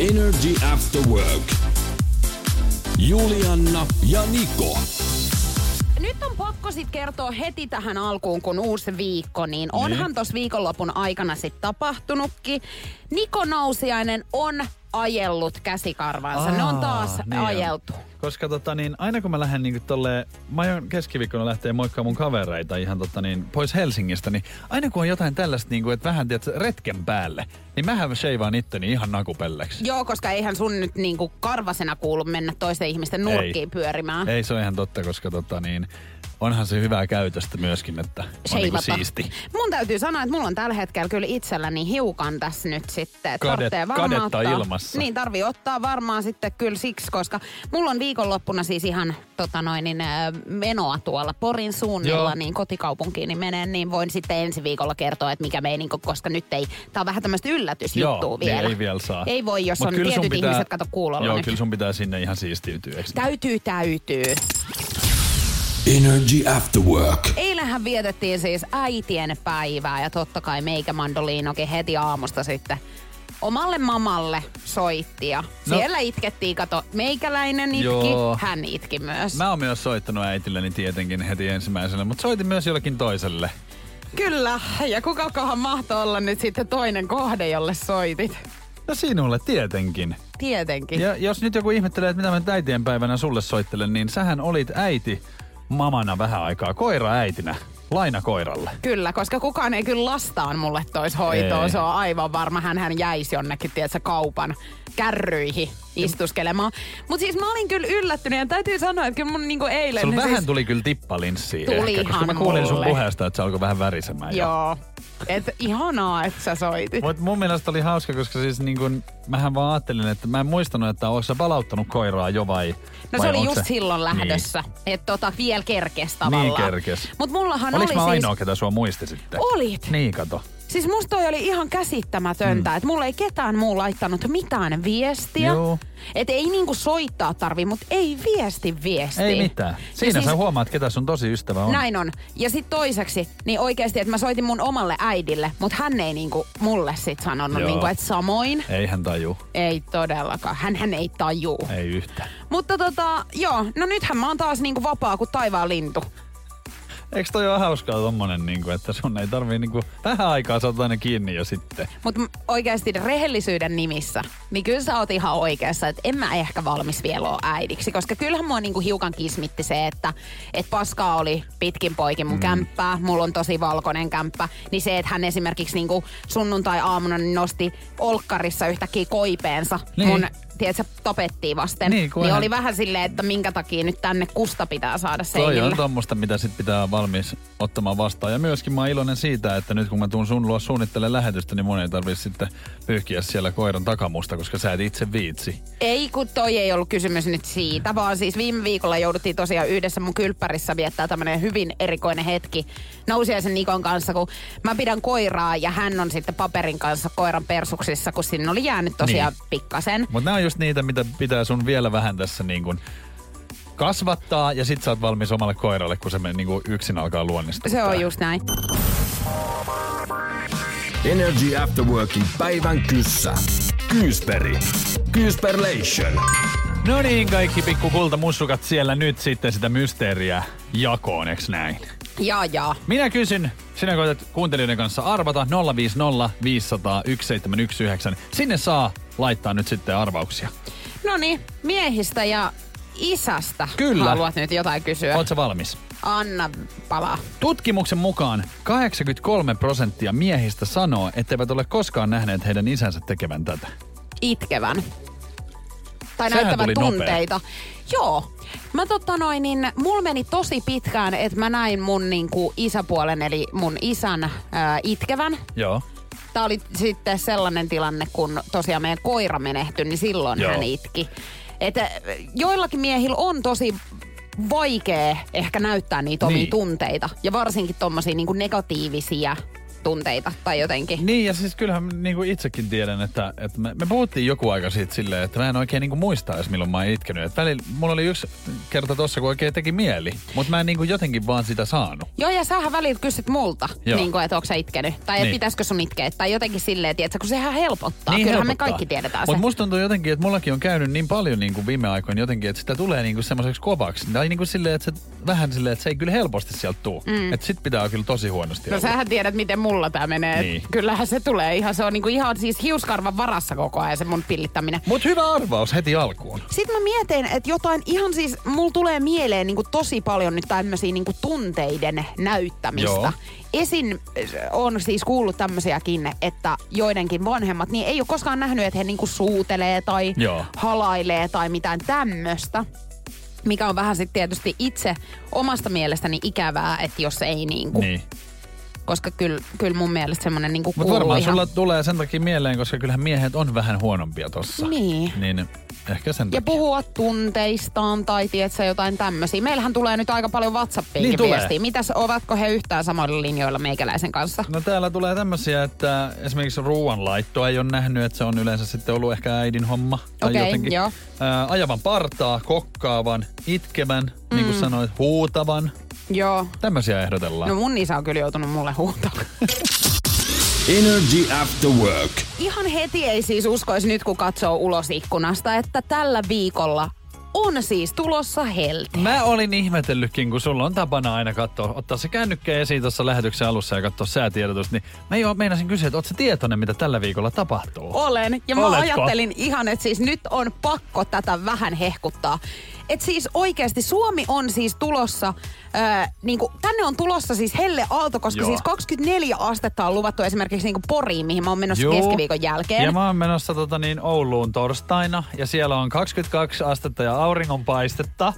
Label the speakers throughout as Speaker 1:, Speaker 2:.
Speaker 1: Energy After Work. Julianna ja Niko.
Speaker 2: Nyt on pakko sit kertoa heti tähän alkuun, kun uusi viikko, niin onhan niin. tuossa viikonlopun aikana sit tapahtunutkin. Niko Nausiainen on ajellut käsikarvansa. Aa, ne on taas niin ajeltu. On.
Speaker 3: Koska tota niin, aina kun mä lähden niin tolle, mä aion keskiviikkona lähteä moikkaa mun kavereita ihan tota niin, pois Helsingistä, niin aina kun on jotain tällaista, niin kuin, että vähän tiedät, retken päälle, niin mähän sheivaan itteni ihan nakupelleksi.
Speaker 2: Joo, koska eihän sun nyt niin kuin karvasena kuulu mennä toisten ihmisten nurkkiin
Speaker 3: Ei.
Speaker 2: pyörimään.
Speaker 3: Ei, se on ihan totta, koska tota niin, onhan se hyvää käytöstä myöskin, että on niin siisti.
Speaker 2: Mun täytyy sanoa, että mulla on tällä hetkellä kyllä itselläni hiukan tässä nyt sitten.
Speaker 3: Kadet, kadetta ottaa, ilmassa.
Speaker 2: Niin, tarvii ottaa varmaan sitten kyllä siksi, koska mulla on viikonloppuna siis ihan tota noin, niin, menoa tuolla Porin suunnilla, Joo. niin kotikaupunkiin niin menen, niin voin sitten ensi viikolla kertoa, että mikä meininko, koska nyt ei, tää on vähän tämmöistä yllätysjuttua
Speaker 3: Joo,
Speaker 2: vielä.
Speaker 3: ei vielä saa.
Speaker 2: Ei voi, jos Mut on tietyt pitää, ihmiset kato kuulolla
Speaker 3: Joo,
Speaker 2: nyt.
Speaker 3: kyllä sun pitää sinne ihan siistiytyä,
Speaker 2: Täytyy, täytyy.
Speaker 1: Energy After Work.
Speaker 2: Eilähän vietettiin siis äitien päivää ja totta kai meikä Mandoliinokin heti aamusta sitten omalle mamalle soitti ja no. siellä itkettiin, kato, meikäläinen itki, Joo. hän itki myös.
Speaker 3: Mä oon myös soittanut äitilleni tietenkin heti ensimmäisenä, mutta soitin myös jollekin toiselle.
Speaker 2: Kyllä, ja kukakohan mahtoi olla nyt sitten toinen kohde, jolle soitit?
Speaker 3: No sinulle tietenkin.
Speaker 2: Tietenkin.
Speaker 3: Ja jos nyt joku ihmettelee, että mitä mä äitien päivänä sulle soittelen, niin sähän olit äiti mamana vähän aikaa, koira äitinä lainakoiralle.
Speaker 2: Kyllä, koska kukaan ei kyllä lastaan mulle tois hoitoa. Ei. Se on aivan varma. hän hän jäisi jonnekin, tiedätkö, kaupan kärryihin istuskelemaan. Mutta siis mä olin kyllä yllättynyt ja täytyy sanoa, että kyllä mun niinku eilen...
Speaker 3: Sulla
Speaker 2: siis...
Speaker 3: vähän tuli kyllä tippalinssiä
Speaker 2: Tuli
Speaker 3: ehkä, koska mä kuulin mulle. sun puheesta, että se alkoi vähän värisemään.
Speaker 2: Joo. Et ihanaa, että sä soitit.
Speaker 3: Mutta mun mielestä oli hauska, koska siis niin kun, mähän vaan ajattelin, että mä en muistanut, että onko sä palauttanut koiraa jo vai
Speaker 2: No
Speaker 3: vai
Speaker 2: se oli just
Speaker 3: se...
Speaker 2: silloin lähdössä. Niin. Että tota, vielä kerkes tavallaan.
Speaker 3: Niin kerkes.
Speaker 2: Mut mullahan
Speaker 3: Oliko
Speaker 2: oli
Speaker 3: mä
Speaker 2: siis...
Speaker 3: ainoa, ketä sua muisti sitten?
Speaker 2: Olit.
Speaker 3: Niin, kato.
Speaker 2: Siis musta toi oli ihan käsittämätöntä, mm. että mulla ei ketään muu laittanut mitään viestiä.
Speaker 3: Joo.
Speaker 2: Että ei niinku soittaa tarvi, mutta ei viesti viesti.
Speaker 3: Ei mitään. Siinä siis, sä huomaat, ketä sun tosi ystävä on.
Speaker 2: Näin on. Ja sit toiseksi, niin oikeasti, että mä soitin mun omalle äidille, mutta hän ei niinku mulle sit sanonut, niinku, että samoin.
Speaker 3: Ei hän taju.
Speaker 2: Ei todellakaan. Hän, hän ei taju.
Speaker 3: Ei yhtä.
Speaker 2: Mutta tota, joo, no nythän mä oon taas niinku vapaa kuin taivaan lintu.
Speaker 3: Eikö toi ole hauskaa tommonen, niin kuin, että sun ei tarvii niin kuin, vähän aikaa saada aina kiinni jo sitten.
Speaker 2: Mutta oikeasti rehellisyyden nimissä, niin kyllä sä oot ihan oikeassa, että en mä ehkä valmis vielä ole äidiksi. Koska kyllähän mua niinku hiukan kismitti se, että et paskaa oli pitkin poikin mun mm. kämppää, mulla on tosi valkoinen kämppä. Niin se, että hän esimerkiksi niinku sunnuntai-aamuna nosti olkkarissa yhtäkkiä koipeensa niin. mun tiedätkö, tapettiin vasten. Niin, niin oli vähän silleen, että minkä takia nyt tänne kusta pitää saada seinille.
Speaker 3: Toi on tommoista, mitä sit pitää valmis ottamaan vastaan. Ja myöskin mä oon iloinen siitä, että nyt kun mä tuun sun luo suunnittelemaan lähetystä, niin mun ei tarvitse sitten pyyhkiä siellä koiran takamusta, koska sä et itse viitsi.
Speaker 2: Ei, kun toi ei ollut kysymys nyt siitä, vaan siis viime viikolla jouduttiin tosiaan yhdessä mun kylppärissä viettää tämmönen hyvin erikoinen hetki Nousiaisen Nikon kanssa, kun mä pidän koiraa ja hän on sitten paperin kanssa koiran persuksissa, kun sinne oli jäänyt tosiaan niin. pikkasen.
Speaker 3: Mutta nämä on just niitä, mitä pitää sun vielä vähän tässä niin kuin kasvattaa ja sit sä oot valmis omalle koiralle, kun se niin kuin yksin alkaa luonnistua.
Speaker 2: Se on just näin.
Speaker 1: Energy After Working päivän kyssä. Kyysperi. Kyysperlation.
Speaker 3: No niin, kaikki pikku kultamussukat siellä nyt sitten sitä mysteeriä jakoon, eks näin?
Speaker 2: Jaa, jaa.
Speaker 3: Minä kysyn, sinä koetat kuuntelijoiden kanssa arvata 050 500 1719. Sinne saa laittaa nyt sitten arvauksia.
Speaker 2: No niin, miehistä ja isästä
Speaker 3: Kyllä.
Speaker 2: haluat nyt jotain kysyä.
Speaker 3: Oletko valmis?
Speaker 2: Anna palaa.
Speaker 3: Tutkimuksen mukaan 83 prosenttia miehistä sanoo, etteivät ole koskaan nähneet heidän isänsä tekevän tätä.
Speaker 2: Itkevän. Tai
Speaker 3: Sehän
Speaker 2: näyttävän tunteita.
Speaker 3: Nopea.
Speaker 2: Joo. Mä totta noin, niin mulla meni tosi pitkään, että mä näin mun niinku isäpuolen, eli mun isän ää, itkevän.
Speaker 3: Joo.
Speaker 2: Tämä oli sitten sellainen tilanne, kun tosiaan meidän koira menehtyi, niin silloin
Speaker 3: Joo.
Speaker 2: hän itki. Että joillakin miehillä on tosi vaikea ehkä näyttää niitä omia
Speaker 3: Niin.
Speaker 2: tunteita. Ja varsinkin tommosia niinku negatiivisia tunteita tai jotenkin.
Speaker 3: Niin, ja siis kyllähän niin kuin itsekin tiedän, että, että me, me puhuttiin joku aika siitä silleen, että mä en oikein niin kuin muista edes, milloin mä oon itkenyt. Että välillä, mulla oli yksi kerta tossa, kun oikein teki mieli, mutta mä en niin kuin jotenkin vaan sitä saanut.
Speaker 2: Joo, ja sähän välillä kysyt multa,
Speaker 3: Joo.
Speaker 2: niin kuin, että onko sä itkenyt. Tai että
Speaker 3: Niin.
Speaker 2: pitäisikö sun itkeä. Tai jotenkin silleen, tiedätkö, kun sehän helpottaa. Niin Kyllähän me kaikki tiedetään se.
Speaker 3: Mutta musta tuntuu jotenkin, että mullakin on käynyt niin paljon niin kuin viime aikoina jotenkin, että sitä tulee niin kuin semmoiseksi kovaksi. Tai niin kuin silleen, että se, vähän silleen, että se ei kyllä helposti sieltä tuu. Mm. Että sit pitää kyllä tosi huonosti
Speaker 2: No
Speaker 3: olla.
Speaker 2: sähän tiedät, miten mulla tää menee.
Speaker 3: Niin.
Speaker 2: Kyllähän se tulee ihan, se on niinku ihan siis hiuskarvan varassa koko ajan se mun pillittäminen.
Speaker 3: Mut hyvä arvaus heti alkuun.
Speaker 2: Sitten mä mietin, että jotain ihan siis, mulla tulee mieleen niinku tosi paljon nyt tämmöisiä niinku tunteiden näyttämistä.
Speaker 3: Joo.
Speaker 2: Esin on siis kuullut tämmöisiäkin, että joidenkin vanhemmat niin ei ole koskaan nähnyt, että he niinku suutelee tai
Speaker 3: Joo.
Speaker 2: halailee tai mitään tämmöistä. Mikä on vähän sitten tietysti itse omasta mielestäni ikävää, että jos ei niinku,
Speaker 3: Niin.
Speaker 2: Koska kyllä kyl mun mielestä semmoinen niinku
Speaker 3: Mutta varmaan
Speaker 2: ihan...
Speaker 3: sulla tulee sen takia mieleen, koska kyllähän miehet on vähän huonompia tossa.
Speaker 2: Niin.
Speaker 3: Niin ehkä sen
Speaker 2: Ja
Speaker 3: takia.
Speaker 2: puhua tunteistaan tai tiedätkö jotain tämmöisiä. Meillähän tulee nyt aika paljon WhatsAppiin
Speaker 3: Niin tulee.
Speaker 2: viestiä. Mitäs, ovatko he yhtään samoilla linjoilla meikäläisen kanssa?
Speaker 3: No täällä tulee tämmöisiä, että esimerkiksi ruoanlaittoa ei ole nähnyt, että se on yleensä sitten ollut ehkä äidin homma. Tai
Speaker 2: Okei,
Speaker 3: jotenkin.
Speaker 2: joo.
Speaker 3: Ää, ajavan partaa, kokkaavan, itkevän, mm. niin kuin sanoit, huutavan.
Speaker 2: Joo.
Speaker 3: Tämmöisiä ehdotellaan.
Speaker 2: No mun isä on kyllä joutunut mulle huutamaan.
Speaker 1: Energy After Work.
Speaker 2: Ihan heti ei siis uskoisi nyt, kun katsoo ulos ikkunasta, että tällä viikolla on siis tulossa helte.
Speaker 3: Mä olin ihmetellytkin, kun sulla on tapana aina katsoa, ottaa se kännykkä esiin tuossa lähetyksen alussa ja katsoa säätiedotusta, niin mä jo meinasin kysyä, että oot sä tietoinen, mitä tällä viikolla tapahtuu?
Speaker 2: Olen. Ja mä
Speaker 3: Oletko?
Speaker 2: ajattelin ihan, että siis nyt on pakko tätä vähän hehkuttaa. Et siis oikeasti Suomi on siis tulossa, ää, niinku, tänne on tulossa siis helle aalto, koska
Speaker 3: Joo.
Speaker 2: siis 24 astetta on luvattu esimerkiksi niinku Poriin, mihin mä oon menossa
Speaker 3: Juu.
Speaker 2: keskiviikon jälkeen.
Speaker 3: Ja mä oon menossa tota niin, Ouluun torstaina ja siellä on 22 astetta ja auringonpaistetta.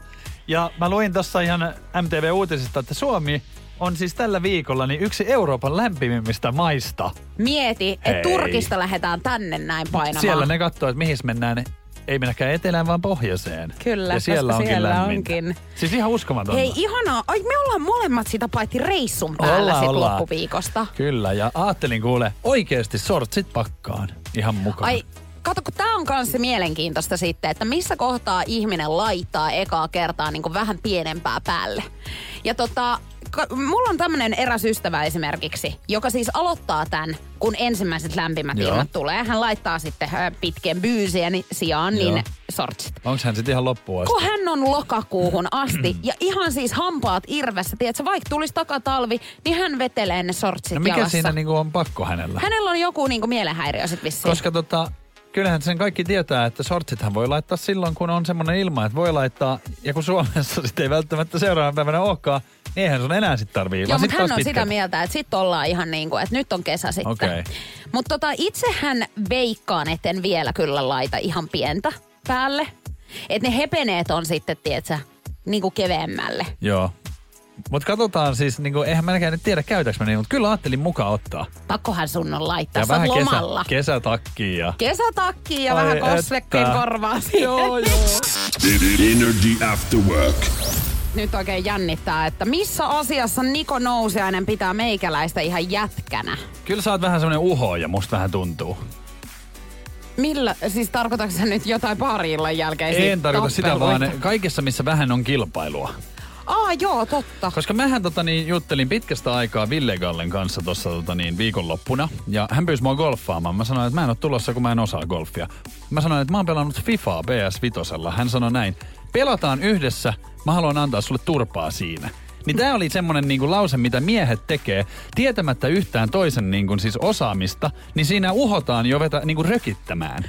Speaker 3: Ja mä luin tuossa ihan MTV-uutisista, että Suomi on siis tällä viikolla niin yksi Euroopan lämpimimmistä maista.
Speaker 2: Mieti, että. Turkista lähdetään tänne näin painamaan.
Speaker 3: Siellä ne katsoo, että mihin mennään. Ei mennäkään etelään, vaan pohjoiseen.
Speaker 2: Kyllä,
Speaker 3: ja siellä onkin
Speaker 2: siellä
Speaker 3: lämmintä.
Speaker 2: onkin.
Speaker 3: Siis ihan uskomatonta.
Speaker 2: Hei, ihanaa. Ai, me ollaan molemmat sitä paitsi reissun päällä
Speaker 3: Ollaan,
Speaker 2: sit
Speaker 3: ollaan.
Speaker 2: loppuviikosta.
Speaker 3: Kyllä, ja ajattelin kuule oikeasti sortsit pakkaan ihan mukaan.
Speaker 2: Ai, kato, kun tää on kanssa mielenkiintoista sitten, että missä kohtaa ihminen laittaa ekaa kertaa niin kuin vähän pienempää päälle. Ja tota, mulla on tämmönen eräs ystävä esimerkiksi, joka siis aloittaa tämän, kun ensimmäiset lämpimät
Speaker 3: Joo.
Speaker 2: ilmat tulee. Hän laittaa sitten pitkien byysien sijaan
Speaker 3: Joo.
Speaker 2: niin sortsit.
Speaker 3: Onko hän sitten ihan loppuun asti?
Speaker 2: Kun hän on lokakuuhun asti ja ihan siis hampaat irvessä, tiedätkö, vaikka tulisi takatalvi, niin hän vetelee ne sortsit
Speaker 3: No mikä
Speaker 2: jalassa.
Speaker 3: siinä niinku on pakko hänellä?
Speaker 2: Hänellä on joku niinku mielenhäiriö sit vissiin.
Speaker 3: Koska tota, kyllähän sen kaikki tietää, että shortsithan voi laittaa silloin, kun on semmoinen ilma, että voi laittaa. Ja kun Suomessa sitten ei välttämättä seuraavana päivänä olekaan, niin eihän sun enää sitten tarvii.
Speaker 2: Joo, mutta hän on sitä
Speaker 3: pitkät.
Speaker 2: mieltä, että sitten ollaan ihan niin kuin, että nyt on kesä sitten.
Speaker 3: Okei.
Speaker 2: Mutta tota, itsehän veikkaan, etten vielä kyllä laita ihan pientä päälle. Että ne hepeneet on sitten, tiedätkö, niin kuin keveemmälle.
Speaker 3: Joo. Mutta katsotaan siis, niinku, eihän mä nyt tiedä käytäks mä niin, mutta kyllä ajattelin mukaan ottaa.
Speaker 2: Pakkohan sun on laittaa,
Speaker 3: Ja
Speaker 2: sä oot
Speaker 3: vähän kesä,
Speaker 2: lomalla.
Speaker 3: kesätakkiin ja...
Speaker 2: Kesätakki ja
Speaker 3: Ai
Speaker 2: vähän
Speaker 3: että.
Speaker 2: korvaa siihen.
Speaker 3: Joo, joo.
Speaker 1: Energy After Work.
Speaker 2: Nyt oikein jännittää, että missä asiassa Niko Nousiainen pitää meikäläistä ihan jätkänä?
Speaker 3: Kyllä sä oot vähän semmonen uho ja musta vähän tuntuu.
Speaker 2: Millä, siis tarkoitatko sä nyt jotain parillan jälkeen?
Speaker 3: En tarkoita sitä, vaan kaikessa, missä vähän on kilpailua.
Speaker 2: Aa, joo, totta.
Speaker 3: Koska mähän tota, niin, juttelin pitkästä aikaa Ville Gallen kanssa tuossa tota, niin, viikonloppuna. Ja hän pyysi mua golfaamaan. Mä sanoin, että mä en ole tulossa, kun mä en osaa golfia. Mä sanoin, että mä oon pelannut FIFAa PS Vitosella. Hän sanoi näin, pelataan yhdessä, mä haluan antaa sulle turpaa siinä. Niin tää oli semmonen niinku lause, mitä miehet tekee, tietämättä yhtään toisen niinku siis osaamista, niin siinä uhotaan jo vetä niinku rökittämään.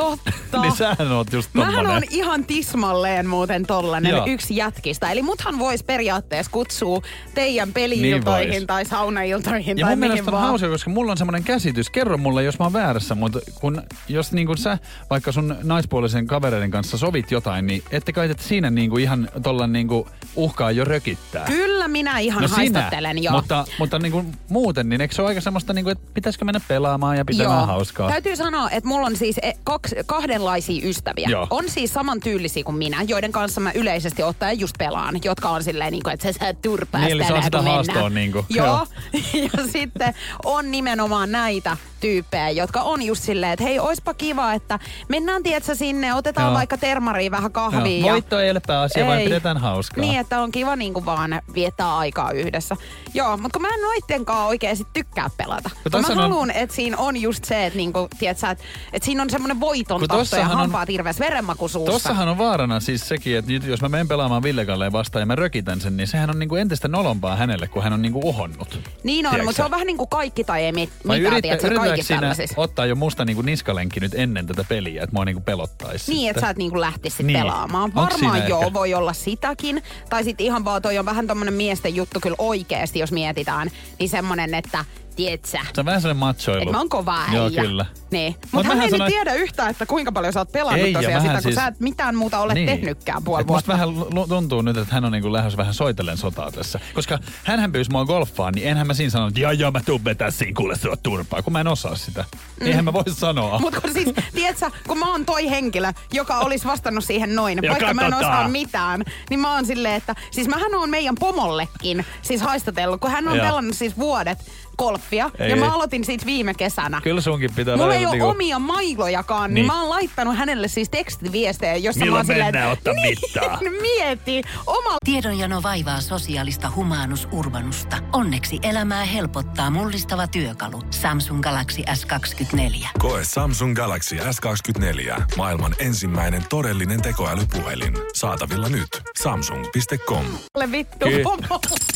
Speaker 2: Totta.
Speaker 3: niin sähän oot just
Speaker 2: Mähän
Speaker 3: tommonen.
Speaker 2: on ihan tismalleen muuten tollanen
Speaker 3: Joo.
Speaker 2: yksi jätkistä. Eli muthan vois periaatteessa kutsua teidän
Speaker 3: Niin
Speaker 2: peliiltoihin
Speaker 3: vois.
Speaker 2: tai saunailtoihin
Speaker 3: Ja
Speaker 2: tai
Speaker 3: mun
Speaker 2: mihin
Speaker 3: mielestä on
Speaker 2: vaan.
Speaker 3: hauska, koska mulla on semmoinen käsitys. Kerro mulle, jos mä oon väärässä, mutta kun, jos niin kun sä vaikka sun naispuolisen kavereiden kanssa sovit jotain, niin ette kai te siinä niin kuin ihan tollan niin kuin uhkaa jo rökittää.
Speaker 2: Kyllä minä ihan
Speaker 3: no
Speaker 2: haistattelen, joo.
Speaker 3: Mutta, mutta niin kuin muuten, niin eikö se ole aika semmoista, niin kuin, että pitäisikö mennä pelaamaan ja pitämään hauskaa?
Speaker 2: Täytyy sanoa, että mulla on siis e- kaksi, kahdenlaisia ystäviä.
Speaker 3: Joo.
Speaker 2: On siis saman tyylisiä kuin minä, joiden kanssa mä yleisesti ottaen just pelaan, jotka on silleen niin kuin, että sä saat turpaa
Speaker 3: Niin, on sitä haastoa niin kuin,
Speaker 2: Joo. ja sitten on nimenomaan näitä tyyppejä, jotka on just silleen, että hei, oispa kiva, että mennään tietsä sinne, otetaan
Speaker 3: Joo.
Speaker 2: vaikka termariin vähän kahvia.
Speaker 3: Joo. Voitto ei ole pääasia, vaan pidetään hauskaa.
Speaker 2: Niin, että on kiva niinku vaan viettää aikaa yhdessä. Joo, mutta kun mä en noittenkaan oikein sit tykkää pelata.
Speaker 3: Tässä
Speaker 2: mä
Speaker 3: on-
Speaker 2: haluan, että siinä on just se, että niinku, tiedätkö, että, että siinä on semmoinen voiton
Speaker 3: Kun
Speaker 2: tahto ja
Speaker 3: on-
Speaker 2: hampaat hirveässä verenmaku suussa.
Speaker 3: Tossahan on vaarana siis sekin, että nyt jos mä menen pelaamaan Ville Kalleen vastaan ja mä rökitän sen, niin sehän on niinku entistä nolompaa hänelle, kun hän on niinku uhonnut.
Speaker 2: Niin on,
Speaker 3: Tiedätkö
Speaker 2: mutta se on vähän niin kuin kaikki tai ei mit, mitään,
Speaker 3: yrittä,
Speaker 2: tiedätkö,
Speaker 3: siinä
Speaker 2: tällaisissa.
Speaker 3: ottaa jo musta niinku niskalenkki nyt ennen tätä peliä, että mua niinku pelottaisi
Speaker 2: Niin, että sä et niinku lähtisi
Speaker 3: Niin.
Speaker 2: pelaamaan. Varmaan joo,
Speaker 3: ehkä?
Speaker 2: voi olla sitäkin. Tai sitten ihan vaan toi on vähän tommonen miesten juttu kyllä oikeesti, jos mietitään. Niin semmonen, että tietsä,
Speaker 3: Se on vähän sellainen machoilu.
Speaker 2: että mä oon kova äijä.
Speaker 3: Joo, kyllä.
Speaker 2: Niin.
Speaker 3: Mut
Speaker 2: Mutta hän
Speaker 3: mähän
Speaker 2: ei
Speaker 3: sanoin-
Speaker 2: tiedä yhtään, että kuinka paljon sä oot pelannut
Speaker 3: Ei,
Speaker 2: tosiaan sitä, kun
Speaker 3: siis-
Speaker 2: sä et mitään muuta ole niin. tehnytkään puoli
Speaker 3: Et
Speaker 2: vuotta.
Speaker 3: Musta vähän tuntuu nyt, että hän on niinku lähes vähän soitellen sotaa tässä. Koska hän pyysi mua golfaan, niin enhän mä siinä sanonut, että joo joo mä tuun vetää siinä kuule sua turpaa, kun mä en osaa sitä. Mm. Eihän mä voi sanoa.
Speaker 2: Mutta kun siis, tiedätkö, kun mä oon toi henkilö, joka olisi vastannut siihen noin,
Speaker 3: Ja
Speaker 2: vaikka mä en
Speaker 3: katsotaan.
Speaker 2: osaa mitään, niin mä oon silleen, että siis mähän oon meidän pomollekin siis haistatellut, kun hän on pelannut siis vuodet golfia,
Speaker 3: Ei,
Speaker 2: ja mä aloitin siitä viime kesänä.
Speaker 3: Kyllä sunkin pitää
Speaker 2: Mulla ei ole
Speaker 3: niinku-
Speaker 2: omia mailojakaan, niin.
Speaker 3: Niin.
Speaker 2: mä oon laittanut hänelle siis tekstiviestejä, jossa mä
Speaker 3: Milloin
Speaker 2: oon silleen,
Speaker 3: ottaa mittaa?
Speaker 2: Niin, mieti, oma
Speaker 4: Tiedonjano vaivaa sosiaalista humanus urbanusta. Onneksi elämää helpottaa mullistava työkalu. Samsung Galaxy S24.
Speaker 5: Koe Samsung Galaxy S24. Maailman ensimmäinen todellinen tekoälypuhelin. Saatavilla nyt. Samsung.com.
Speaker 2: vittu
Speaker 3: Ky-.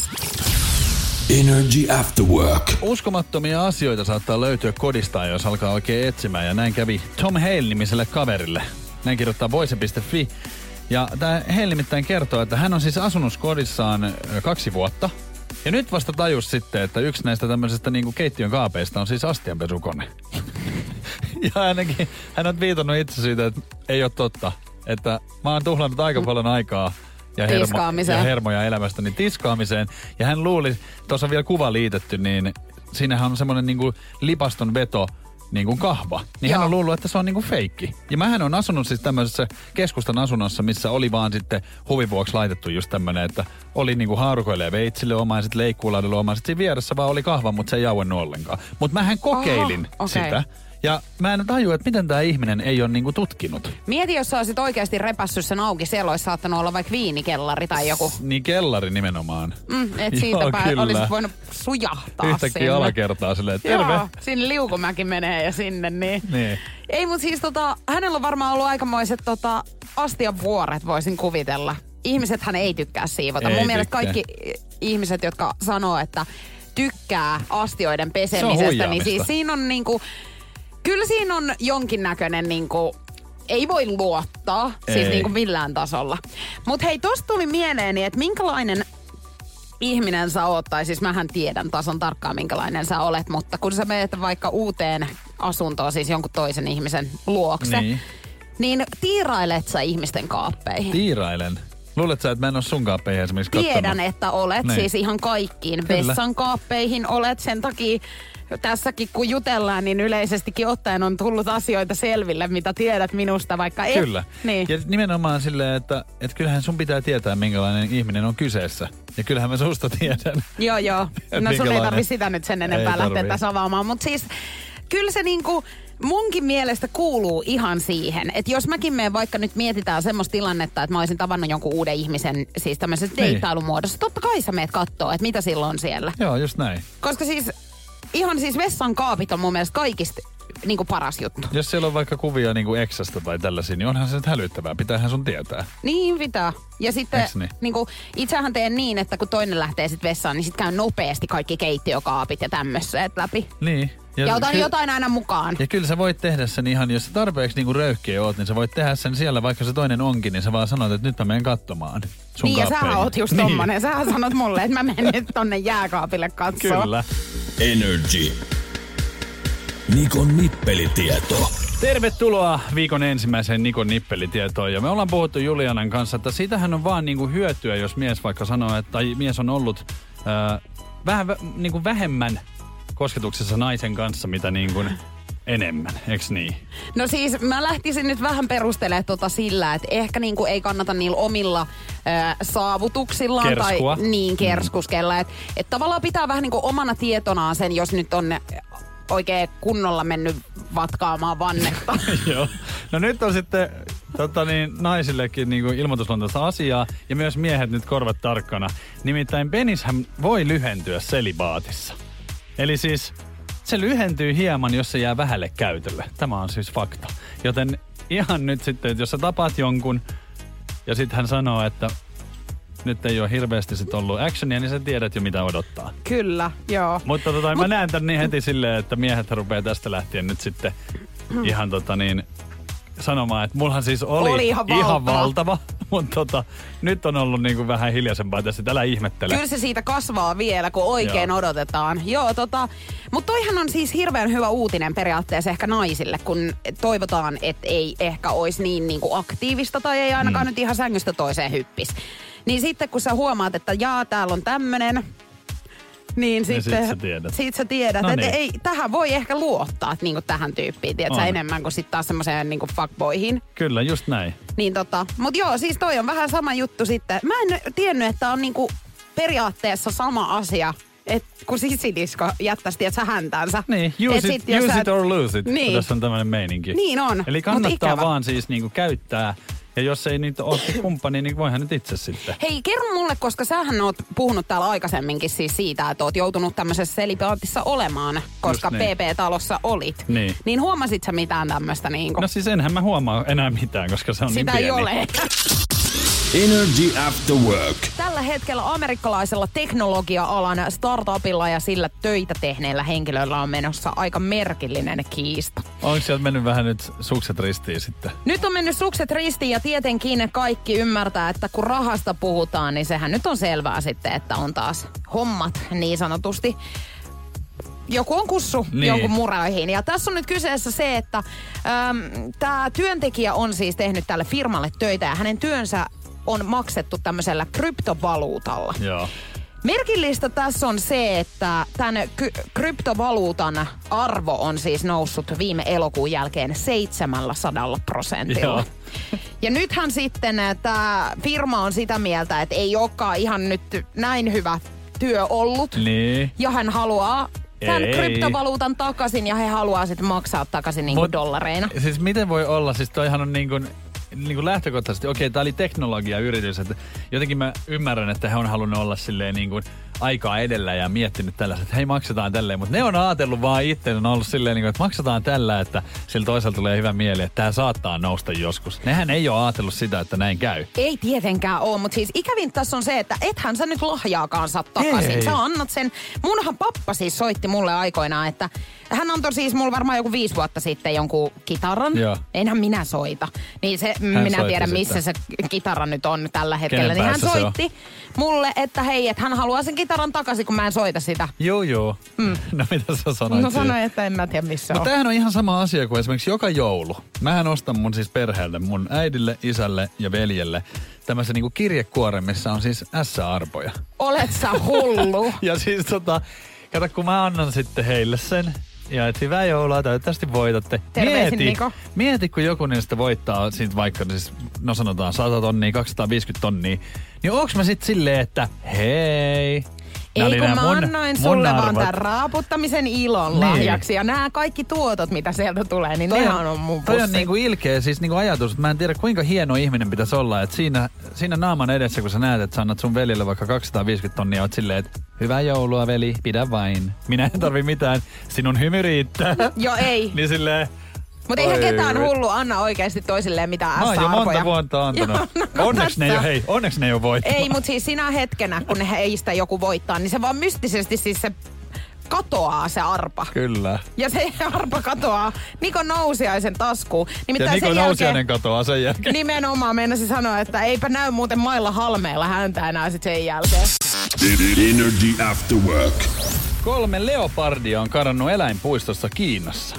Speaker 1: Energy After Work.
Speaker 3: Uskomattomia asioita saattaa löytyä kodistaan, jos alkaa oikein etsimään. Ja näin kävi Tom Hale-nimiselle kaverille. Näin kirjoittaa voise.fi. Ja tämä Hale nimittäin kertoo, että hän on siis asunut kodissaan kaksi vuotta. Ja nyt vasta tajus sitten, että yksi näistä tämmöisistä niinku keittiön kaapeista on siis astianpesukone. ja ainakin hän on viitannut itse siitä, että ei ole totta. Että mä oon tuhlannut aika paljon aikaa ja, hermo, ja hermoja elämästäni tiskaamiseen. Ja hän luuli, tuossa on vielä kuva liitetty, niin siinähän on semmoinen niinku lipaston veto niin kuin kahva. Niin hän
Speaker 2: Joo.
Speaker 3: on luullut, että se on niin kuin feikki. Ja mähän on asunut siis tämmöisessä keskustan asunnossa, missä oli vaan sitten huvivuoksi laitettu just tämmöinen, että oli niin kuin haarukoille ja veitsille oma ja sitten leikkuulaudelle oma. Sitten siinä vieressä vaan oli kahva, mutta se ei jauennut ollenkaan. Mutta mähän kokeilin
Speaker 2: Aha, okei.
Speaker 3: sitä. Ja mä en tajua, että miten tämä ihminen ei ole niinku tutkinut.
Speaker 2: Mieti, jos sä olisit oikeasti repässyt sen auki, siellä olisi saattanut olla vaikka viinikellari tai joku.
Speaker 3: Niin kellari nimenomaan.
Speaker 2: Mm, et siitä
Speaker 3: kyllä.
Speaker 2: olisit voinut sujahtaa
Speaker 3: Yhtäkkiä
Speaker 2: sinne.
Speaker 3: alakertaa silleen, terve.
Speaker 2: Joo, sinne liukumäki menee ja sinne, niin.
Speaker 3: Niin.
Speaker 2: Ei, mutta siis tota, hänellä on varmaan ollut aikamoiset tota, astian vuoret, voisin kuvitella. Ihmisethän ei tykkää siivota.
Speaker 3: Ei
Speaker 2: Mun mielestä
Speaker 3: tykkää.
Speaker 2: kaikki ihmiset, jotka sanoo, että tykkää astioiden pesemisestä, niin siis siinä on niinku, kyllä siinä on jonkinnäköinen niinku, ei voi luottaa, siis
Speaker 3: Ei.
Speaker 2: niinku millään tasolla. Mutta hei, tosta tuli mieleeni, että minkälainen ihminen sä oot, tai siis mähän tiedän tasan tarkkaan minkälainen sä olet, mutta kun sä menet vaikka uuteen asuntoon, siis jonkun toisen ihmisen luokse,
Speaker 3: Niin.
Speaker 2: niin tiirailet sä ihmisten kaappeihin?
Speaker 3: Tiirailen. Luulet sä, että mä en ole sun kaappeihin esimerkiksi
Speaker 2: Tiedän,
Speaker 3: kattonut?
Speaker 2: että olet
Speaker 3: Niin.
Speaker 2: siis ihan kaikkiin
Speaker 3: Kyllä.
Speaker 2: vessan kaappeihin olet. Sen takia tässäkin kun jutellaan, niin yleisestikin ottaen on tullut asioita selville, mitä tiedät minusta, vaikka et.
Speaker 3: Kyllä.
Speaker 2: Niin.
Speaker 3: Ja nimenomaan silleen, että, että kyllähän sun pitää tietää, minkälainen ihminen on kyseessä. Ja kyllähän mä susta tiedän.
Speaker 2: Joo, joo. No sun ei tarvi sitä nyt sen enempää
Speaker 3: Ei
Speaker 2: lähteä tässä avaamaan. Mutta siis kyllä se niinku munkin mielestä kuuluu ihan siihen, että jos mäkin menen vaikka nyt mietitään semmoista tilannetta, että mä olisin tavannut jonkun uuden ihmisen siis tämmöisessä
Speaker 3: Niin.
Speaker 2: deittailumuodossa, totta kai sä meet kattoo, että mitä silloin on siellä.
Speaker 3: Joo, just näin.
Speaker 2: Koska siis ihan siis vessan kaapit on mun mielestä kaikista niinku paras juttu.
Speaker 3: Jos siellä on vaikka kuvia niin kuin Exasta tai tällaisia, niin onhan se nyt hälyttävää. Pitäähän sun tietää.
Speaker 2: Niin pitää. Ja sitten
Speaker 3: Eiks niin?
Speaker 2: niinku, itsehän teen niin, että kun toinen lähtee sitten vessaan, niin sitten käyn nopeasti kaikki keittiökaapit ja tämmöiset läpi.
Speaker 3: Niin.
Speaker 2: Ja, otan
Speaker 3: ky-
Speaker 2: jotain aina mukaan.
Speaker 3: Ja kyllä sä voit tehdä sen ihan, jos sä tarpeeksi niinku röyhkeä oot, niin sä voit tehdä sen siellä, vaikka se toinen onkin, niin sä vaan sanot, että nyt mä menen katsomaan sun
Speaker 2: Niin ja sähän
Speaker 3: kaappeihin.
Speaker 2: oot just
Speaker 3: niin.
Speaker 2: tommonen. Sähän sanot mulle, että mä menen nyt tonne jääkaapille katsoa.
Speaker 3: Kyllä.
Speaker 1: Energy. Nikon nippelitieto.
Speaker 3: Tervetuloa viikon ensimmäiseen Nikon nippelitietoon. Ja me ollaan puhuttu Julianan kanssa, että siitähän on vaan niinku hyötyä, jos mies vaikka sanoo, että tai mies on ollut ää, vähän vä, niinku vähemmän kosketuksessa naisen kanssa, mitä niinku enemmän, eks niin?
Speaker 2: No siis mä lähtisin nyt vähän perustelemaan tota sillä, että ehkä niinku ei kannata niillä omilla ö, saavutuksillaan
Speaker 3: Kerskua.
Speaker 2: tai niin kerskuskella. Että et tavallaan pitää vähän niinku omana tietonaan sen, jos nyt on oikein kunnolla mennyt vatkaamaan vannetta.
Speaker 3: Joo. No nyt on sitten tota niin, naisillekin niin kuin ilmoitusluontoista asiaa ja myös miehet nyt korvat tarkkana. Nimittäin penishän voi lyhentyä selibaatissa. Eli siis se lyhentyy hieman, jos se jää vähälle käytölle. Tämä on siis fakta. Joten ihan nyt sitten, että jos sä tapaat jonkun ja sitten hän sanoo, että nyt ei ole hirveästi sit ollut actionia, niin sä tiedät jo mitä odottaa.
Speaker 2: Kyllä, joo.
Speaker 3: Mutta tota, mä näen tän niin heti silleen, että miehet rupeaa tästä lähtien nyt sitten ihan tota niin sanomaan, että mullahan siis oli,
Speaker 2: Oli ihan valtava.
Speaker 3: ihan valtava mutta tota, nyt on ollut niinku vähän hiljaisempaa tässä, älä ihmettele.
Speaker 2: Kyllä se siitä kasvaa vielä, kun oikein
Speaker 3: Joo.
Speaker 2: odotetaan. Joo, tota, mutta toihan on siis hirveän hyvä uutinen periaatteessa ehkä naisille, kun toivotaan, että ei ehkä olisi niin, niin kuin aktiivista tai ei ainakaan mm. nyt ihan sängystä toiseen hyppis. Niin sitten kun sä huomaat, että jaa, täällä on tämmönen, niin
Speaker 3: sit
Speaker 2: sitten
Speaker 3: sä tiedät.
Speaker 2: sit sä tiedät
Speaker 3: No
Speaker 2: että
Speaker 3: niin.
Speaker 2: ei, tähän voi ehkä luottaa niin kuin tähän tyyppiin, tiedätkö,
Speaker 3: On.
Speaker 2: enemmän kuin sitten taas semmoiseen niin kuin fuckboyihin.
Speaker 3: Kyllä, just näin.
Speaker 2: Niin tota, mut joo, siis toi on vähän sama juttu sitten. Mä en tiennyt, että on niinku periaatteessa sama asia, et kun sisilisko jättäisi, tiedätkö, häntänsä.
Speaker 3: Niin, use,
Speaker 2: sit,
Speaker 3: it,
Speaker 2: jos
Speaker 3: use
Speaker 2: sä-
Speaker 3: it or lose it.
Speaker 2: Niin.
Speaker 3: Tässä on tämmöinen meininki.
Speaker 2: Niin on,
Speaker 3: Eli kannattaa vaan siis niinku käyttää. Ja jos ei niitä ole kumppani, niin voihan nyt itse sitten.
Speaker 2: Hei, kerro mulle, koska sähän oot puhunut täällä aikaisemminkin siis siitä, että oot joutunut tämmöisessä selibaatissa olemaan, koska
Speaker 3: Just niin.
Speaker 2: PP-talossa olit.
Speaker 3: Niin.
Speaker 2: Niin huomasit sä mitään tämmöistä niinku?
Speaker 3: No siis enhän mä huomaa enää mitään, koska se on
Speaker 2: Sitä
Speaker 3: niin
Speaker 2: ei
Speaker 3: pieni.
Speaker 2: ole.
Speaker 1: Energy After Work.
Speaker 2: Tällä hetkellä amerikkalaisella teknologia-alan startupilla ja sillä töitä tehneellä henkilöllä on menossa aika merkillinen kiista.
Speaker 3: Onko sieltä mennyt vähän nyt sukset ristiin sitten?
Speaker 2: Nyt on mennyt sukset ristiin ja tietenkin kaikki ymmärtää, että kun rahasta puhutaan, niin sehän nyt on selvää sitten, että on taas hommat niin sanotusti. Joku on kussu
Speaker 3: Niin.
Speaker 2: niin. jonkun muraihin. Ja tässä on nyt kyseessä se, että tämä työntekijä on siis tehnyt tälle firmalle töitä ja hänen työnsä on maksettu tämmöisellä kryptovaluutalla.
Speaker 3: Joo.
Speaker 2: Merkillistä tässä on se, että tämän ky- kryptovaluutan arvo on siis noussut viime elokuun jälkeen 700 prosentilla.
Speaker 3: Joo.
Speaker 2: Ja nythän sitten tämä firma on sitä mieltä, että ei olekaan ihan nyt näin hyvä työ ollut.
Speaker 3: Niin.
Speaker 2: Ja hän haluaa tämän
Speaker 3: Ei.
Speaker 2: kryptovaluutan takaisin ja he haluaa sitten maksaa takaisin niinku
Speaker 3: Mut-
Speaker 2: dollareina.
Speaker 3: Siis miten voi olla, siis toihan on niin kuin, niin kuin lähtökohtaisesti, okei, tämä oli teknologiayritys, että jotenkin mä ymmärrän, että he on halunnut olla silleen niin kuin aikaa edellä ja miettinyt tällaiset, että hei maksetaan tälleen, mutta ne on ajatellut vaan itse, on ollut silleen, niin kuin, että maksetaan tällä, että sillä toisella tulee hyvä mieli, että tämä saattaa nousta joskus. Nehän ei ole ajatellut sitä, että näin käy.
Speaker 2: Ei tietenkään ole, mutta siis ikävin tässä on se, että ethän sä nyt lahjaakaan saa takaisin.
Speaker 3: Ei.
Speaker 2: Sä annat sen. Munhan pappa siis soitti mulle aikoinaan, että hän antoi siis mulle varmaan joku viisi vuotta sitten jonkun kitaran.
Speaker 3: Joo.
Speaker 2: Enhän minä soita. Niin se, minä
Speaker 3: soitti
Speaker 2: tiedän missä
Speaker 3: sitten.
Speaker 2: se kitara nyt on tällä hetkellä.
Speaker 3: Kenen
Speaker 2: Niin hän soitti mulle, että hei, että hän haluaa sen kitaran takaisin, kun mä en soita sitä.
Speaker 3: Joo, joo. Mm. No mitä sä sanoit
Speaker 2: No sanoin, että en mä tiedä missä
Speaker 3: No
Speaker 2: on.
Speaker 3: tämähän on ihan sama asia kuin esimerkiksi joka joulu. Mähän ostan mun siis perheelle, mun äidille, isälle ja veljelle tämmöisen niinku kirjekuoren, missä on siis S-arpoja.
Speaker 2: Olet sä hullu.
Speaker 3: Ja siis tota, kato kun mä annan sitten heille sen, ja et hyvää joulua, toivottavasti voitatte.
Speaker 2: Terveisin,
Speaker 3: mieti,
Speaker 2: Niko.
Speaker 3: mieti, kun joku niistä voittaa siitä vaikka, siis, no sanotaan 100 tonnia, 250 tonnia, niin onks mä sitten silleen, että hei,
Speaker 2: Ei
Speaker 3: oli
Speaker 2: kun mä
Speaker 3: mun-
Speaker 2: annoin
Speaker 3: mun
Speaker 2: sulle vaan
Speaker 3: arvot.
Speaker 2: tämän raaputtamisen ilon
Speaker 3: Niin.
Speaker 2: lahjaksi. Ja nämä kaikki tuotot, mitä sieltä tulee, niin nehän on mun
Speaker 3: toi on
Speaker 2: pussi.
Speaker 3: niinku ilkeä siis niinku ajatus, että mä en tiedä kuinka hieno ihminen pitäisi olla, että siinä, siinä naaman edessä, kun sä näet, että sä annat sun velille vaikka 250 tonnia, oot silleen, että hyvää joulua veli, pidä vain. Minä en tarvi mitään, sinun hymy riittää.
Speaker 2: Joo, ei.
Speaker 3: niin silleen,
Speaker 2: Mutta eihän ketään hullu anna oikeasti toisilleen mitään
Speaker 3: mä oon jo monta
Speaker 2: S-arvoja.
Speaker 3: vuotta antanut.
Speaker 2: Joo, no
Speaker 3: onneksi ne ei ole, hei, onneksi ne ei ole voittanut.
Speaker 2: Ei, mutta siis sinä hetkenä, kun ne heistä joku voittaa, niin se vaan mystisesti siis se katoaa se arpa.
Speaker 3: Kyllä.
Speaker 2: Ja se arpa katoaa Niko Nousiaisen taskuun.
Speaker 3: Ja
Speaker 2: Nimittäin
Speaker 3: Niko
Speaker 2: sen
Speaker 3: Nousiainen
Speaker 2: jälkeen,
Speaker 3: katoaa sen jälkeen.
Speaker 2: nimenomaan meinasi sanoa, että eipä näy muuten mailla halmeilla häntä enää sit sen jälkeen.
Speaker 1: Energy After Work.
Speaker 3: Kolme leopardia on karannut eläinpuistossa Kiinassa.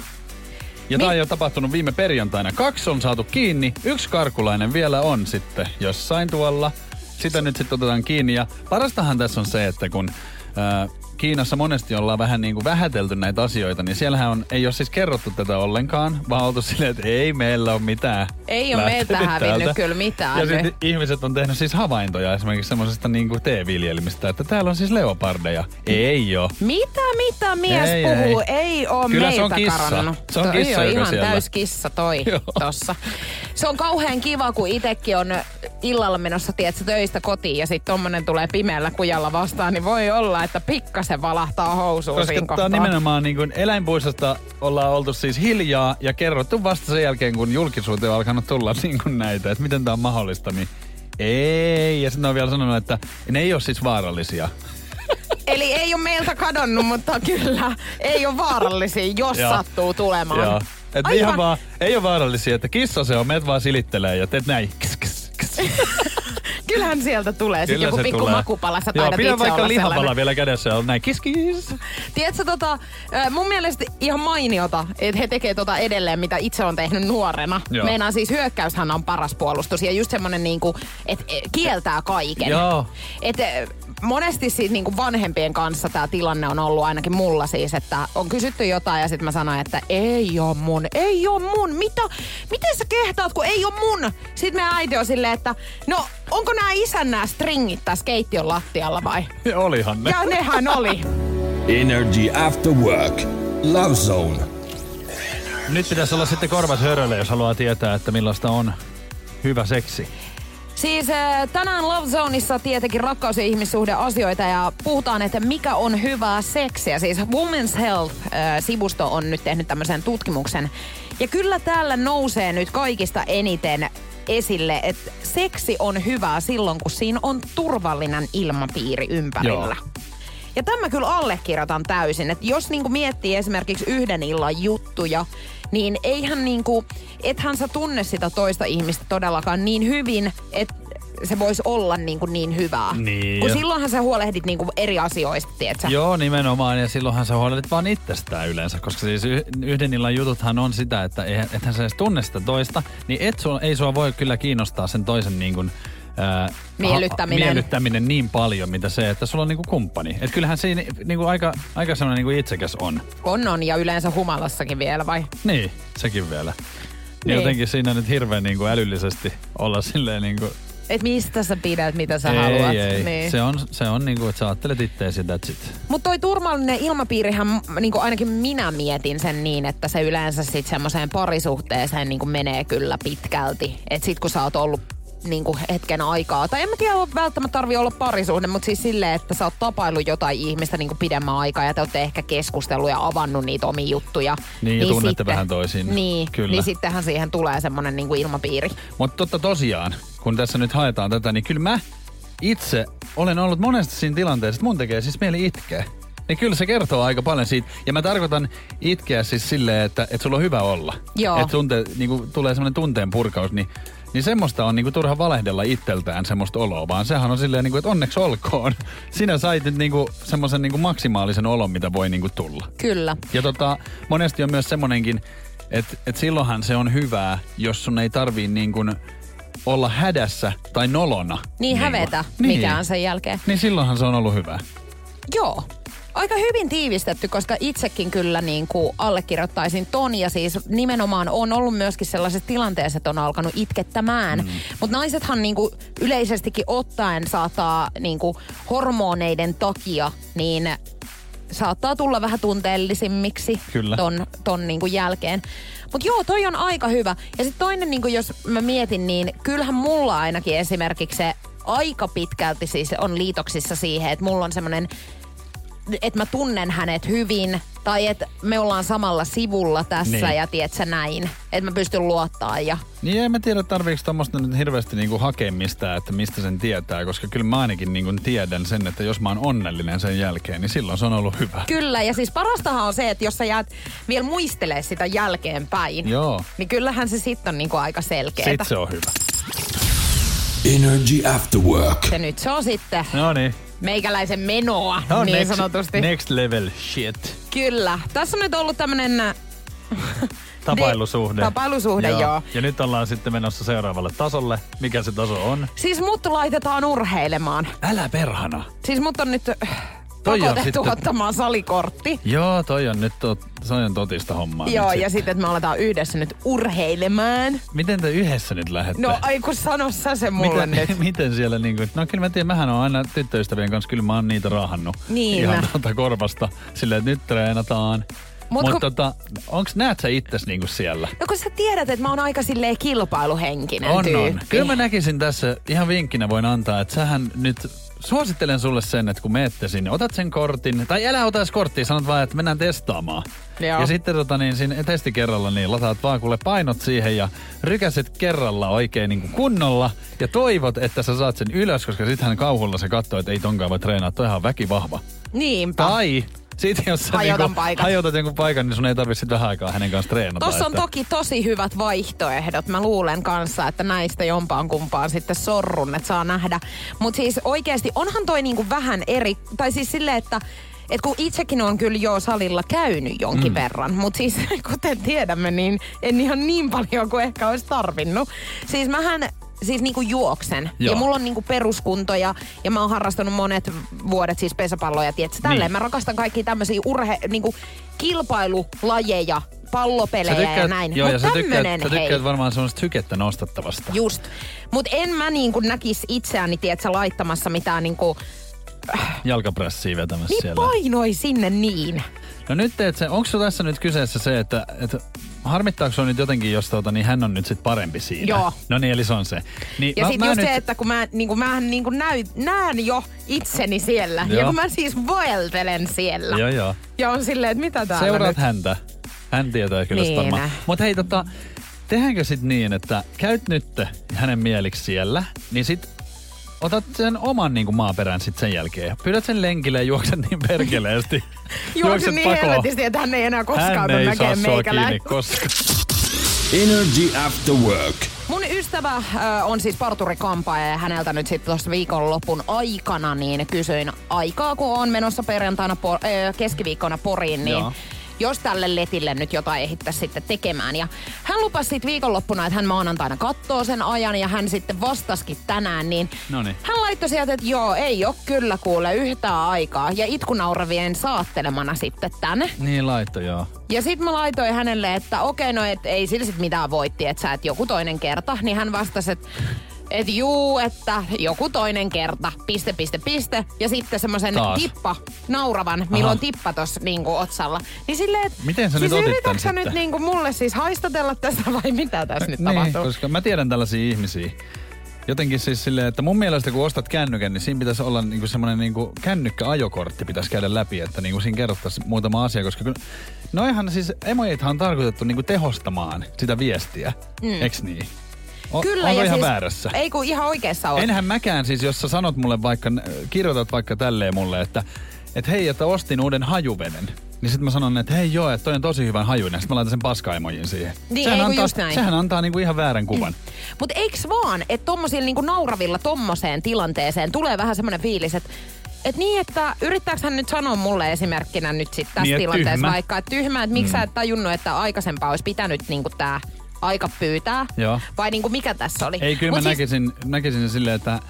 Speaker 3: Ja
Speaker 2: Mi-
Speaker 3: tämä on jo tapahtunut viime perjantaina. Kaksi on saatu kiinni, yksi karkulainen vielä on sitten jossain tuolla. Sitä nyt sitten otetaan kiinni. Ja parastahan tässä on se, että kun ää, Kiinassa monesti ollaan vähän niin kuin vähätelty näitä asioita, niin siellähän on, ei ole siis kerrottu tätä ollenkaan, vaan oltu silleen, että ei meillä ole mitään.
Speaker 2: Ei ole meiltä hävinnyt
Speaker 3: täältä.
Speaker 2: kyllä mitään
Speaker 3: Ja sitten ihmiset on tehnyt siis havaintoja esimerkiksi semmoisesta niin kuin teeviljelmistä, että täällä on siis leopardeja. Ei ole.
Speaker 2: Mitä, mitä mies
Speaker 3: Ei,
Speaker 2: puhuu?
Speaker 3: ei.
Speaker 2: Ei oo
Speaker 3: Kyllä se
Speaker 2: meiltä
Speaker 3: on kissa.
Speaker 2: karannut.
Speaker 3: Se on kissa,
Speaker 2: on
Speaker 3: joka
Speaker 2: ihan
Speaker 3: siellä.
Speaker 2: täys kissa toi
Speaker 3: Joo.
Speaker 2: tossa. Se on kauhean kiva, kun itekin on illalla menossa, tiedätkö, töistä kotiin ja sitten tommonen tulee pimeällä kujalla vastaan, niin voi olla, että pikkasen valahtaa housuun
Speaker 3: Koska
Speaker 2: siinä kohtaa.
Speaker 3: nimenomaan niin kuin eläinpuistosta ollaan oltu siis hiljaa ja kerrottu vasta sen jälkeen, kun julkisuuteen on alkanut tulla niin kuin näitä, että miten tämä on mahdollista, niin ei. Ja sitten on vielä sanonut, että ne ei ole siis vaarallisia.
Speaker 2: Eli ei ole meiltä kadonnut, mutta kyllä ei ole vaarallisia, jos
Speaker 3: Joo.
Speaker 2: sattuu tulemaan.
Speaker 3: Joo. Että
Speaker 2: Aivan.
Speaker 3: ihan vaan, ei ole vaarallisia, että kissa se on, meet vaan silittelee ja teet näin. Kss, kss, kss.
Speaker 2: Kyllähän sieltä tulee sitten joku pikku
Speaker 3: tulee.
Speaker 2: makupala. Sä
Speaker 3: Joo,
Speaker 2: taidat
Speaker 3: pidä
Speaker 2: itse
Speaker 3: vaikka lihapala
Speaker 2: sellainen.
Speaker 3: vielä kädessä on näin kis kis.
Speaker 2: Tiedätkö, tota, mun mielestä ihan mainiota, että he tekee tota edelleen, mitä itse on tehnyt nuorena.
Speaker 3: Joo.
Speaker 2: Meinaan siis hyökkäyshän on paras puolustus ja just semmonen niinku, että kieltää kaiken.
Speaker 3: Joo.
Speaker 2: Et, ö, monesti siitä niinku vanhempien kanssa tämä tilanne on ollut ainakin mulla siis, että on kysytty jotain ja sitten mä sanoin, että ei oo mun, ei oo mun. Mitä, miten sä kehtaat, kun ei oo mun? Sitten meidän äiti on silleen, että no onko nämä isän nämä stringit tässä keittiön lattialla vai?
Speaker 3: Ja olihan ne.
Speaker 2: Ja nehän oli.
Speaker 1: Energy After Work. Love Zone.
Speaker 3: Nyt pitäisi olla sitten korvas hörölle, jos haluaa tietää, että millaista on hyvä seksi.
Speaker 2: Siis äh, tänään Love Zoneissa tietenkin rakkaus- ja ihmissuhdeasioita ja puhutaan, että mikä on hyvää seksiä. Siis Women's Health-sivusto on nyt tehnyt tämmöisen tutkimuksen. Ja kyllä täällä nousee nyt kaikista eniten esille, että seksi on hyvää silloin, kun siinä on turvallinen ilmapiiri ympärillä.
Speaker 3: Joo.
Speaker 2: Ja tämä kyllä allekirjoitan täysin, että jos niinku miettii esimerkiksi yhden illan juttuja, niin eihän niinku, ethän sä tunne sitä toista ihmistä todellakaan niin hyvin, että se voisi olla niinku niin hyvää.
Speaker 3: Niin.
Speaker 2: Kun silloinhan sä huolehdit niinku eri asioista, tietsä?
Speaker 3: Joo, nimenomaan. Ja silloinhan sä huolehdit vaan itsestään yleensä, koska siis yhden illan jututhan on sitä, että ethän sä edes tunne sitä toista, niin et sua, ei sua voi kyllä kiinnostaa sen toisen niin kuin, ää,
Speaker 2: Miellyttäminen.
Speaker 3: Miellyttäminen niin paljon, mitä se, että sulla on niinku kumppani. Et kyllähän siinä niinku aika, aika semmoinen niinku itsekäs on.
Speaker 2: On on ja yleensä humalassakin vielä vai?
Speaker 3: Niin, sekin vielä. Niin.
Speaker 2: Niin.
Speaker 3: Jotenkin siinä nyt hirveän niinku älyllisesti olla silleen niinku...
Speaker 2: Et mistä sä pidät, mitä sä
Speaker 3: ei,
Speaker 2: haluat.
Speaker 3: ei.
Speaker 2: Niin.
Speaker 3: Se on, se on niinku, että sä ajattelet itteesi, that's it.
Speaker 2: Mutta toi turvallinen ilmapiirihän, niin ainakin minä mietin sen niin, että se yleensä sitten semmoiseen parisuhteeseen niin menee kyllä pitkälti. Että sit kun sä oot ollut niin hetken aikaa, tai en mä tiedä, välttämättä tarvi olla parisuhde, mutta siis silleen, että sä oot tapaillut jotain ihmistä niin pidemmän aikaa ja te olette ehkä keskustellut ja avannut niitä omia juttuja.
Speaker 3: Niin, ja tunnette vähän toisiinne.
Speaker 2: Niin,
Speaker 3: Kyllä.
Speaker 2: niin sittenhän siihen tulee semmoinen niin ilmapiiri.
Speaker 3: Mutta totta tosiaan, kun tässä nyt haetaan tätä, niin kyllä mä itse olen ollut monesti siinä tilanteessa, että mun tekee siis mieli itkeä. Niin kyllä se kertoo aika paljon siitä. Ja mä tarkoitan itkeä siis silleen, että, että sulla on hyvä olla.
Speaker 2: Joo.
Speaker 3: Että tunte, niin tulee semmoinen tunteen purkaus, niin, niin semmoista on niin turha valehdella itseltään semmoista oloa, vaan sehän on silleen, niin kuin, että onneksi olkoon. Sinä sait nyt niin semmoisen niin maksimaalisen olon, mitä voi niin tulla.
Speaker 2: Kyllä.
Speaker 3: Ja tota, monesti on myös semmonenkin, että et silloinhan se on hyvää, jos sun ei tarvii niin kuin olla hädässä tai nolona.
Speaker 2: Niin hävetä
Speaker 3: niin.
Speaker 2: mikään sen jälkeen.
Speaker 3: Niin silloinhan se on ollut hyvää.
Speaker 2: Joo, Aika hyvin tiivistetty, koska itsekin kyllä niin kuin allekirjoittaisin ton. Ja siis nimenomaan on ollut myöskin sellaisessa tilanteessa, että on alkanut itkettämään. Mm. Mutta naisethan niin kuin yleisestikin ottaen saattaa niin kuin hormoneiden takia niin saattaa tulla vähän tunteellisimmiksi
Speaker 3: Kyllä.
Speaker 2: ton, ton niin kuin jälkeen. Mutta joo, toi on aika hyvä. Ja sitten toinen, niin jos mä mietin, niin kyllähän mulla ainakin esimerkiksi se aika pitkälti siis on liitoksissa siihen, että mulla on semmoinen että mä tunnen hänet hyvin tai että me ollaan samalla sivulla tässä
Speaker 3: Niin.
Speaker 2: ja tiedät sä näin. Että mä pystyn luottaa ja
Speaker 3: Niin en mä tiedä, tarviiko tuommoista nyt hirveästi niinku hakea mistään, että mistä sen tietää, koska kyllä mä ainakin niinku tiedän sen, että jos mä oon onnellinen sen jälkeen, niin silloin se on ollut hyvä.
Speaker 2: Kyllä, ja siis parastahan on se, että jos sä jäät vielä muistelee sitä jälkeenpäin,
Speaker 3: Joo.
Speaker 2: niin kyllähän se sitten on niinku aika selkeetä.
Speaker 3: Sitten se on hyvä.
Speaker 1: Energy After Work.
Speaker 2: Ja nyt se on sitten
Speaker 3: No niin.
Speaker 2: Meikäläisen menoa,
Speaker 3: No,
Speaker 2: niin
Speaker 3: next,
Speaker 2: sanotusti.
Speaker 3: Next level shit.
Speaker 2: Kyllä. Tässä on nyt ollut tämmönen... äh,
Speaker 3: Tapailusuhde.
Speaker 2: Tapailusuhde, joo.
Speaker 3: Ja nyt ollaan sitten menossa seuraavalle tasolle. Mikä se taso on?
Speaker 2: Siis mut laitetaan urheilemaan.
Speaker 3: Älä perhana.
Speaker 2: Siis mut on nyt
Speaker 3: Toi on
Speaker 2: pakotettu
Speaker 3: sitten-
Speaker 2: ottamaan salikortti.
Speaker 3: Joo, toi on nyt tot, se on totista hommaa.
Speaker 2: Joo, ja sitten, että me aletaan yhdessä nyt urheilemaan.
Speaker 3: Miten te yhdessä nyt lähdette?
Speaker 2: No ai kun sano sä se mulle
Speaker 3: miten,
Speaker 2: nyt.
Speaker 3: miten siellä niinku, no kyllä mä tiedän, mähän on aina tyttöystävien kanssa, kyllä mä oon niitä raahannut
Speaker 2: Niin
Speaker 3: ihan tuota korvasta silleen, että nyt treenataan.
Speaker 2: Mut
Speaker 3: Mutta
Speaker 2: kun-
Speaker 3: tota, onks, näet sä itses niinku siellä?
Speaker 2: No kun sä tiedät, että mä oon aika silleen kilpailuhenkinen
Speaker 3: On,
Speaker 2: tyyppi.
Speaker 3: on. Kyllä mä näkisin tässä, ihan vinkkinä voin antaa, että sähän nyt suosittelen sulle sen, että kun meette sinne, otat sen kortin, tai älä ota edes korttia, sanot vaan, että mennään testaamaan.
Speaker 2: Joo.
Speaker 3: Ja sitten tota, niin, siinä testikerralla niin lataat vaan kuule painot siihen ja rykäset kerralla oikein niin kuin kunnolla ja toivot, että sä saat sen ylös, koska sittenhän kauhulla se katsoo, että ei tonkaan voi treenaa, toi ihan väkivahva.
Speaker 2: Niinpä.
Speaker 3: Tai sitten jos sä
Speaker 2: Hajotan
Speaker 3: niinku,
Speaker 2: paikat.
Speaker 3: hajotat jonkun paikan, niin sun ei tarvitse sitten vähän aikaa hänen kanssa treenata.
Speaker 2: Tossa on
Speaker 3: että-
Speaker 2: toki tosi hyvät vaihtoehdot. Mä luulen kanssa, että näistä jompaan kumpaan sitten sorrun, että saa nähdä. Mutta siis oikeasti onhan toi niinku vähän eri, tai siis silleen, että et kun itsekin on kyllä jo salilla käynyt jonkin mm. verran, mutta siis kuten tiedämme, niin en ihan niin paljon kuin ehkä olisi tarvinnut. Siis mähän siis niinku juoksen.
Speaker 3: Joo.
Speaker 2: Ja mulla on niinku peruskunto ja, ja mä oon harrastanut monet vuodet siis pesäpalloja, tiedätkö, tälleen.
Speaker 3: Niin.
Speaker 2: Mä rakastan kaikkia tämmöisiä urhe, niinku kilpailulajeja, pallopelejä ja näin.
Speaker 3: Joo,
Speaker 2: Mut
Speaker 3: ja sä
Speaker 2: tämmönen,
Speaker 3: tykkäät, sä
Speaker 2: hei.
Speaker 3: tykkäät varmaan semmoista hykettä nostattavasta.
Speaker 2: Just. Mut en mä niinku näkis itseäni, tiedätkö, laittamassa mitään niinku,
Speaker 3: Jalkapressiä vetämässä
Speaker 2: niin
Speaker 3: siellä.
Speaker 2: painoi sinne niin.
Speaker 3: No nyt teet se, onko tässä nyt kyseessä se, että, että harmittaako se nyt jotenkin, jos tota, niin hän on nyt sit parempi siinä?
Speaker 2: Joo.
Speaker 3: No niin, eli se on se. Niin,
Speaker 2: Ja sitten just
Speaker 3: nyt,
Speaker 2: se, että kun mä, niinku, mähän niinku näy, näen jo itseni siellä.
Speaker 3: Joo.
Speaker 2: Ja kun mä siis vaeltelen siellä.
Speaker 3: Joo, joo.
Speaker 2: Ja on silleen, että mitä täällä
Speaker 3: Seuraat
Speaker 2: nyt?
Speaker 3: häntä. Hän tietää kyllä
Speaker 2: Niin.
Speaker 3: niin. varmaan. Mutta hei, tota, tehdäänkö sit niin, että käyt nyt hänen mieliksi siellä, niin sit otat sen oman niin kuin maaperän sit sen jälkeen. Pyydät sen lenkille ja juokset niin perkeleesti.
Speaker 2: Juoksin niin
Speaker 3: pakoon.
Speaker 2: helvetisti, että hän ei enää koskaan
Speaker 3: Hän ei saa sua kiinni koskaan.
Speaker 1: Energy After Work.
Speaker 2: Mun ystävä äh, on siis parturikampaaja ja häneltä nyt sitten tuossa viikonlopun aikana niin kysyin aikaa, kun on menossa perjantaina por- äh, keskiviikkona Poriin, niin
Speaker 3: Joo.
Speaker 2: Jos tälle letille nyt jotain ehittäisi sitten tekemään. Ja hän lupasi sitten viikonloppuna, että hän maanantaina katsoo sen ajan ja hän sitten vastasikin tänään, niin
Speaker 3: Noniin.
Speaker 2: hän laittoi sieltä, että joo, ei ole kyllä kuule yhtään aikaa. Ja itkunauravien saattelemana sitten tänne.
Speaker 3: Niin laitto, joo.
Speaker 2: Ja sit mä laitoin hänelle, että okei, no et ei sillä sit mitään voitti, että sä et joku toinen kerta. Niin hän vastasi, että et juu, että joku toinen kerta, piste, piste, piste. Ja sitten semmoisen tippa, nauravan, milloin tippa tossa niinku otsalla. Niin silleen, että
Speaker 3: Miten sä
Speaker 2: siis
Speaker 3: nyt otit tän
Speaker 2: sä nyt niinku mulle siis haistatella tästä vai mitä tässä nyt
Speaker 3: niin,
Speaker 2: tapahtuu?
Speaker 3: koska mä tiedän tällaisia ihmisiä. Jotenkin siis silleen, että mun mielestä kun ostat kännykän, niin siinä pitäisi olla niinku semmoinen niinku kännykkäajokortti pitäisi käydä läpi, että niinku siinä kerrottaisiin muutama asia, koska kyllä, noihan siis emojithan on tarkoitettu niinku tehostamaan sitä viestiä, mm. eks niin? O,
Speaker 2: Kyllä, ja
Speaker 3: ihan
Speaker 2: siis,
Speaker 3: väärässä?
Speaker 2: Ei kun ihan oikeassa oot.
Speaker 3: Enhän mäkään siis, jos sä sanot mulle vaikka, kirjoitat vaikka tälleen mulle, että et hei, että ostin uuden hajuveden. Niin sit mä sanon, että hei joo, että toi on tosi hyvän hajuinen. Sitten mä laitan sen paskaimojin siihen.
Speaker 2: Niin,
Speaker 3: sehän, antaa,
Speaker 2: just näin.
Speaker 3: sehän antaa niinku ihan väärän kuvan.
Speaker 2: Mutta eiks vaan, että tommosilla niinku nauravilla tommoseen tilanteeseen tulee vähän semmoinen fiilis, että et niin, että yrittääkö hän nyt sanoa mulle esimerkkinä nyt sit tässä
Speaker 3: Niin,
Speaker 2: tilanteessa
Speaker 3: tyhmä.
Speaker 2: vaikka, että tyhmä, että miksi mm. sä et tajunnut, että aikaisempaa olisi pitänyt niinku tää aika pyytää?
Speaker 3: Joo.
Speaker 2: Vai niinku mikä tässä oli?
Speaker 3: Ei, kyllä
Speaker 2: Mut
Speaker 3: mä
Speaker 2: siis,
Speaker 3: näkisin, näkisin sen silleen, että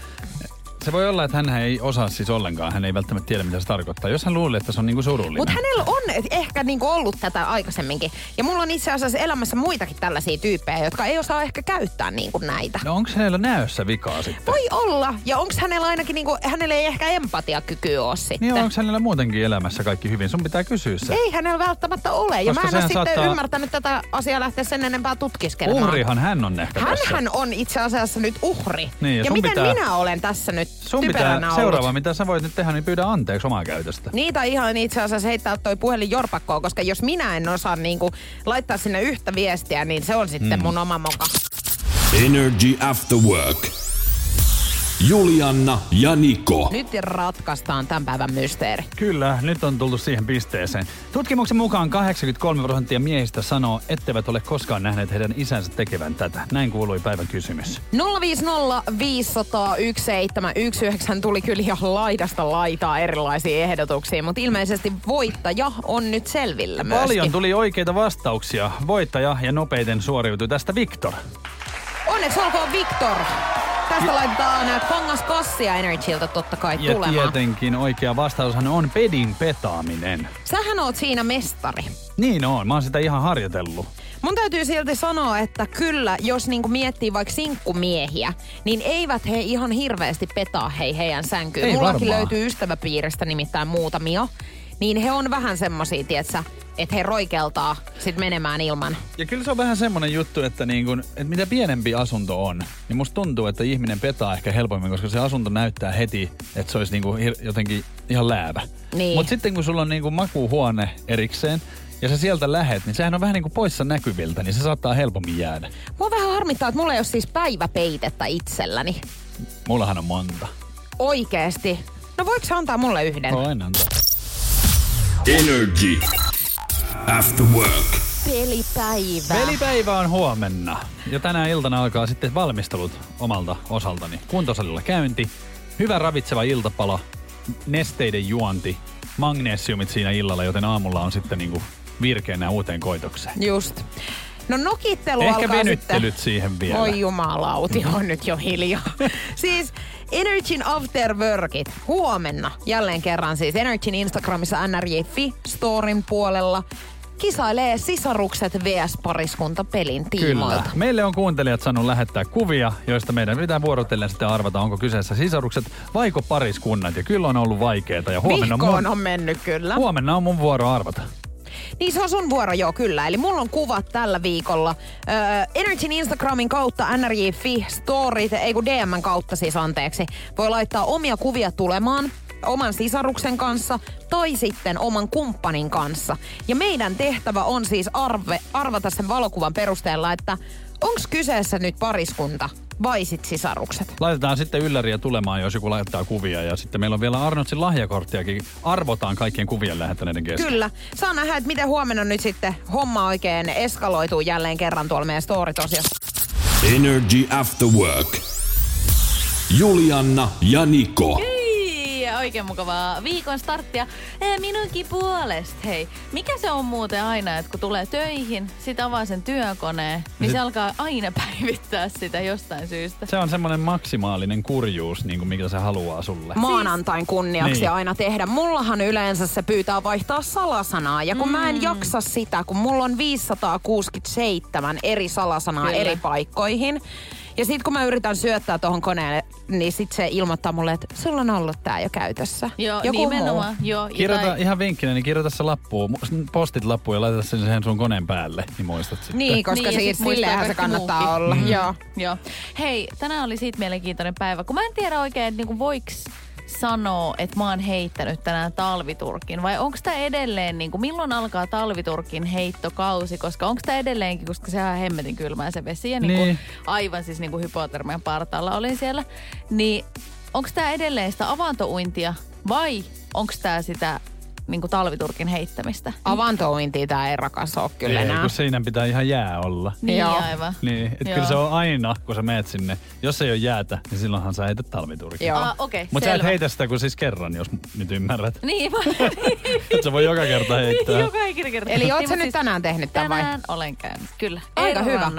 Speaker 3: Se voi olla, että hän ei osaa siis ollenkaan. Hän ei välttämättä tiedä, mitä se tarkoittaa. Jos hän luulee, että se on niinku surullinen.
Speaker 2: Mutta hänellä on ehkä niinku ollut tätä aikaisemminkin. Ja mulla on itse asiassa elämässä muitakin tällaisia tyyppejä, jotka ei osaa ehkä käyttää niinku näitä.
Speaker 3: No onko hänellä näössä vikaa sitten?
Speaker 2: Voi olla. Ja onko hänellä ainakin, niinku, hänellä ei ehkä empatiakykyä ole sitten.
Speaker 3: Niin onko hänellä muutenkin elämässä kaikki hyvin? Sun pitää kysyä se.
Speaker 2: Ei hänellä välttämättä ole. Ja
Speaker 3: Koska
Speaker 2: mä en ole sitten
Speaker 3: saattaa-
Speaker 2: ymmärtänyt tätä asiaa lähteä sen enempää tutkiskelemaan.
Speaker 3: Uhrihan hän on ehkä tässä.
Speaker 2: Hänhän on itse asiassa nyt uhri.
Speaker 3: Niin, ja
Speaker 2: ja miten
Speaker 3: pitää-
Speaker 2: minä olen tässä nyt
Speaker 3: Sun pitää,
Speaker 2: ollut?
Speaker 3: seuraava mitä sä voit nyt tehdä, niin pyydä anteeksi omaa käytöstä.
Speaker 2: Niitä ihan itse asiassa heittää toi puhelin jorpakkoon, koska jos minä en osaa niinku laittaa sinne yhtä viestiä, niin se on sitten mm. mun oma moka.
Speaker 1: Energy After Work. Julianna ja Niko.
Speaker 2: Nyt ratkaistaan tämän päivän mysteeri.
Speaker 3: Kyllä, nyt on tultu siihen pisteeseen. Tutkimuksen mukaan 83 prosenttia miehistä sanoo, etteivät ole koskaan nähneet heidän isänsä tekevän tätä. Näin kuului päivän kysymys.
Speaker 2: 050 500 1719 tuli kyllä ihan laidasta laitaa erilaisia ehdotuksia, mutta ilmeisesti voittaja on nyt selvillä myöskin.
Speaker 3: Paljon tuli oikeita vastauksia. Voittaja ja nopeiten suoriutui tästä Viktor.
Speaker 2: Onneksi olkoon Viktor. Tästä laitetaan kongas kassia Energyltä totta kai
Speaker 3: Ja
Speaker 2: tulemaan.
Speaker 3: tietenkin oikea vastaushan on pedin petaaminen.
Speaker 2: Sähän oot siinä mestari.
Speaker 3: Niin on, mä oon sitä ihan harjoitellut.
Speaker 2: Mun täytyy silti sanoa, että kyllä, jos niinku miettii vaikka sinkkumiehiä, niin eivät he ihan hirveästi petaa hei heidän sänkyyn.
Speaker 3: Ei
Speaker 2: Mullakin
Speaker 3: varmaan.
Speaker 2: löytyy ystäväpiiristä nimittäin muutamia. Niin he on vähän semmosia, tietsä, että he roikeltaa sit menemään ilman.
Speaker 3: Ja kyllä se on vähän semmonen juttu, että, niin kun, että mitä pienempi asunto on, niin musta tuntuu, että ihminen petaa ehkä helpommin, koska se asunto näyttää heti, että se olisi niin kuin jotenkin ihan läävä.
Speaker 2: Niin.
Speaker 3: Mutta sitten kun sulla on niin kuin makuuhuone erikseen, ja sä sieltä lähet, niin sehän on vähän niin kuin poissa näkyviltä, niin se saattaa helpommin jäädä.
Speaker 2: Mua vähän harmittaa, että mulla ei ole siis päiväpeitettä itselläni.
Speaker 3: Mullahan on monta.
Speaker 2: Oikeesti. No voiko sä antaa mulle yhden?
Speaker 3: Voin antaa.
Speaker 1: Energy After Work.
Speaker 2: Pelipäivä.
Speaker 3: Pelipäivä on huomenna. Ja tänä iltana alkaa sitten valmistelut omalta osaltani. Kuntosalilla käynti, hyvä ravitseva iltapala, nesteiden juonti, magnesiumit siinä illalla, joten aamulla on sitten niinku virkeänä uuteen koitokseen.
Speaker 2: Just. No nokittelu
Speaker 3: Ehkä
Speaker 2: alkaa
Speaker 3: venyttelyt
Speaker 2: sitten...
Speaker 3: siihen vielä.
Speaker 2: Oi jumalauti, on nyt jo hiljaa. siis Energyn After Workit huomenna jälleen kerran siis Energyn Instagramissa nrj.fi storin puolella kisailee sisarukset vs pariskunta pelin tiimoilta.
Speaker 3: Kyllä. Meille on kuuntelijat saanut lähettää kuvia, joista meidän pitää vuorotellen sitten arvata, onko kyseessä sisarukset vaiko pariskunnat. Ja kyllä on ollut vaikeeta. Ja huomenna on,
Speaker 2: Vihkoon
Speaker 3: mun,
Speaker 2: on mennyt kyllä.
Speaker 3: huomenna on mun vuoro arvata.
Speaker 2: Niin se on sun vuoro, joo kyllä. Eli mulla on kuvat tällä viikolla. Öö, Energyn Instagramin kautta nrj.fi storit, ei kun DMn kautta siis anteeksi. Voi laittaa omia kuvia tulemaan oman sisaruksen kanssa tai sitten oman kumppanin kanssa. Ja meidän tehtävä on siis arve, arvata sen valokuvan perusteella, että onko kyseessä nyt pariskunta vai sit sisarukset.
Speaker 3: Laitetaan sitten ylläriä tulemaan, jos joku laittaa kuvia. Ja sitten meillä on vielä Arnoldsin lahjakorttiakin. Arvotaan kaikkien kuvien lähettäneiden kesken.
Speaker 2: Kyllä. Saa nähdä, että miten huomenna nyt sitten homma oikein eskaloituu jälleen kerran tuolla meidän story-tosiossa.
Speaker 1: Energy After Work. Julianna ja Niko.
Speaker 6: Hei, oikein mukavaa viikon starttia. Eh, minunkin puolesta, hei. Mikä se on muuten aina, että kun tulee töihin, sit avaa sen työkoneen, niin se alkaa aina päivittää sitä jostain syystä.
Speaker 3: Se on semmoinen maksimaalinen kurjuus, niin kuin mikä se haluaa sulle.
Speaker 2: maanantain kunniaksi
Speaker 3: Niin.
Speaker 2: aina tehdä. Mullahan yleensä se pyytää vaihtaa salasanaa. Ja kun mm. mä en jaksa sitä, kun mulla on 567 eri salasanaa
Speaker 6: Kyllä.
Speaker 2: eri paikkoihin. Ja sit kun mä yritän syöttää tuohon koneelle, niin sit se ilmoittaa mulle, että sulla on ollut tää jo käytössä.
Speaker 6: Joo,
Speaker 2: Joku
Speaker 6: nimenomaan. Joo, ja
Speaker 3: Kirjoita
Speaker 6: tai-
Speaker 3: ihan vinkkinä, niin kirjoita se lappuun, mu- postit lappuun ja laita sen siihen sun koneen päälle, niin muistat sitten.
Speaker 2: Niin, koska
Speaker 6: Niin,
Speaker 2: niin,
Speaker 6: muistaa
Speaker 2: silleenhän se kannattaa
Speaker 6: muukin.
Speaker 2: olla. Mm. Joo.
Speaker 6: Joo. Hei, tänään oli siitä mielenkiintoinen päivä, kun mä en tiedä oikein, että niinku voiks sanoa, että mä oon heittänyt tänään talviturkin? Vai onko tämä edelleen, niin kuin, milloin alkaa talviturkin heittokausi? Koska onko tämä edelleenkin, koska sehän on hemmetin kylmää se vesi ja niin kuin,
Speaker 3: Niin.
Speaker 6: aivan siis niin kuin hypotermian partaalla olin siellä. Niin onko tämä edelleen sitä avantouintia vai onko tämä sitä niin kuin talviturkin heittämistä.
Speaker 2: Avantouintia tää ei rakas ole kyllä
Speaker 3: Ei,
Speaker 2: enää.
Speaker 3: kun siinä pitää ihan jää olla.
Speaker 6: Niin
Speaker 2: Joo.
Speaker 6: aivan.
Speaker 3: Niin, että
Speaker 6: Joo.
Speaker 3: kyllä se on aina, kun sä meet sinne. Jos ei ole jäätä, niin silloinhan sä heität talviturkin.
Speaker 2: Joo.
Speaker 6: Ah, okei, okay,
Speaker 3: Mutta sä et heitä sitä kuin siis kerran, jos nyt ymmärrät.
Speaker 6: Niin, mä...
Speaker 3: Et sä voi joka kerta heittää.
Speaker 6: Joka ikinen kerta.
Speaker 2: Eli oot
Speaker 6: Niin,
Speaker 2: sä
Speaker 6: mut
Speaker 2: nyt tänään tehnyt tämän vai?
Speaker 6: Tänään olen käynyt, kyllä.
Speaker 2: Aika hyvä.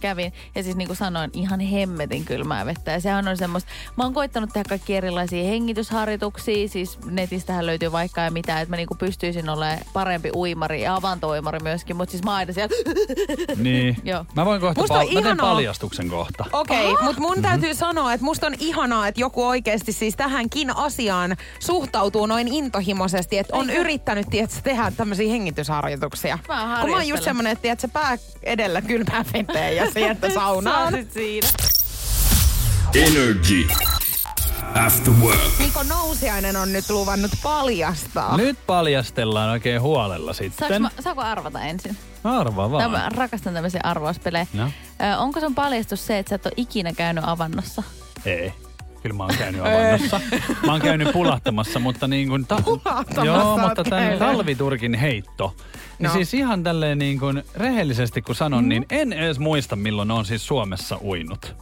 Speaker 6: Kävin. Ja siis niin kuin sanoin, ihan hemmetin kylmää vettä. Ja sehän on semmoista, mä oon koittanut tehdä kaikki erilaisia hengitysharjoituksia. Siis netistähän löytyy vaikka ja mitä, että mä niin kuin pystyisin olemaan parempi uimari ja avantouimari myöskin. Mutta siis mä aina siellä...
Speaker 3: Niin.
Speaker 6: Joo.
Speaker 3: Mä voin kohta,
Speaker 2: Musta
Speaker 3: pal- mä teen
Speaker 2: ihanaa.
Speaker 3: paljastuksen kohta.
Speaker 2: Okei, okay, mutta mun täytyy sanoa, että musta on ihanaa, että joku oikeasti siis tähänkin asiaan suhtautuu noin intohimoisesti, että on yrittänyt, tiedätkö, tehdä tämmöisiä hengitysharjoituksia.
Speaker 6: Mä
Speaker 2: Kun mä oon just semmonen, että tiedätkö, pää edellä kylmää veteen ja sieltä saunaan.
Speaker 6: Sä siinä.
Speaker 1: Energy. After work.
Speaker 2: Niko Nousiainen on nyt luvannut paljastaa.
Speaker 3: Nyt paljastellaan oikein huolella sitten.
Speaker 6: Saanko, mä, saako arvata ensin?
Speaker 3: Arvaa vaan.
Speaker 6: Tämä, rakastan tämmöisiä arvauspelejä.
Speaker 3: No.
Speaker 6: Ö, onko sun paljastus se, että sä et ole ikinä käynyt avannossa?
Speaker 3: Ei. Kyllä mä oon käynyt avannossa. Mä oon käynyt pulahtamassa, mutta niin kuin... Ta-
Speaker 2: Pulahtamassa
Speaker 3: Joo, mutta tämän
Speaker 2: käynyt.
Speaker 3: talviturkin heitto. Niin
Speaker 2: No.
Speaker 3: siis ihan tälleen niin kuin rehellisesti kun sanon, niin en edes muista milloin on siis Suomessa uinut.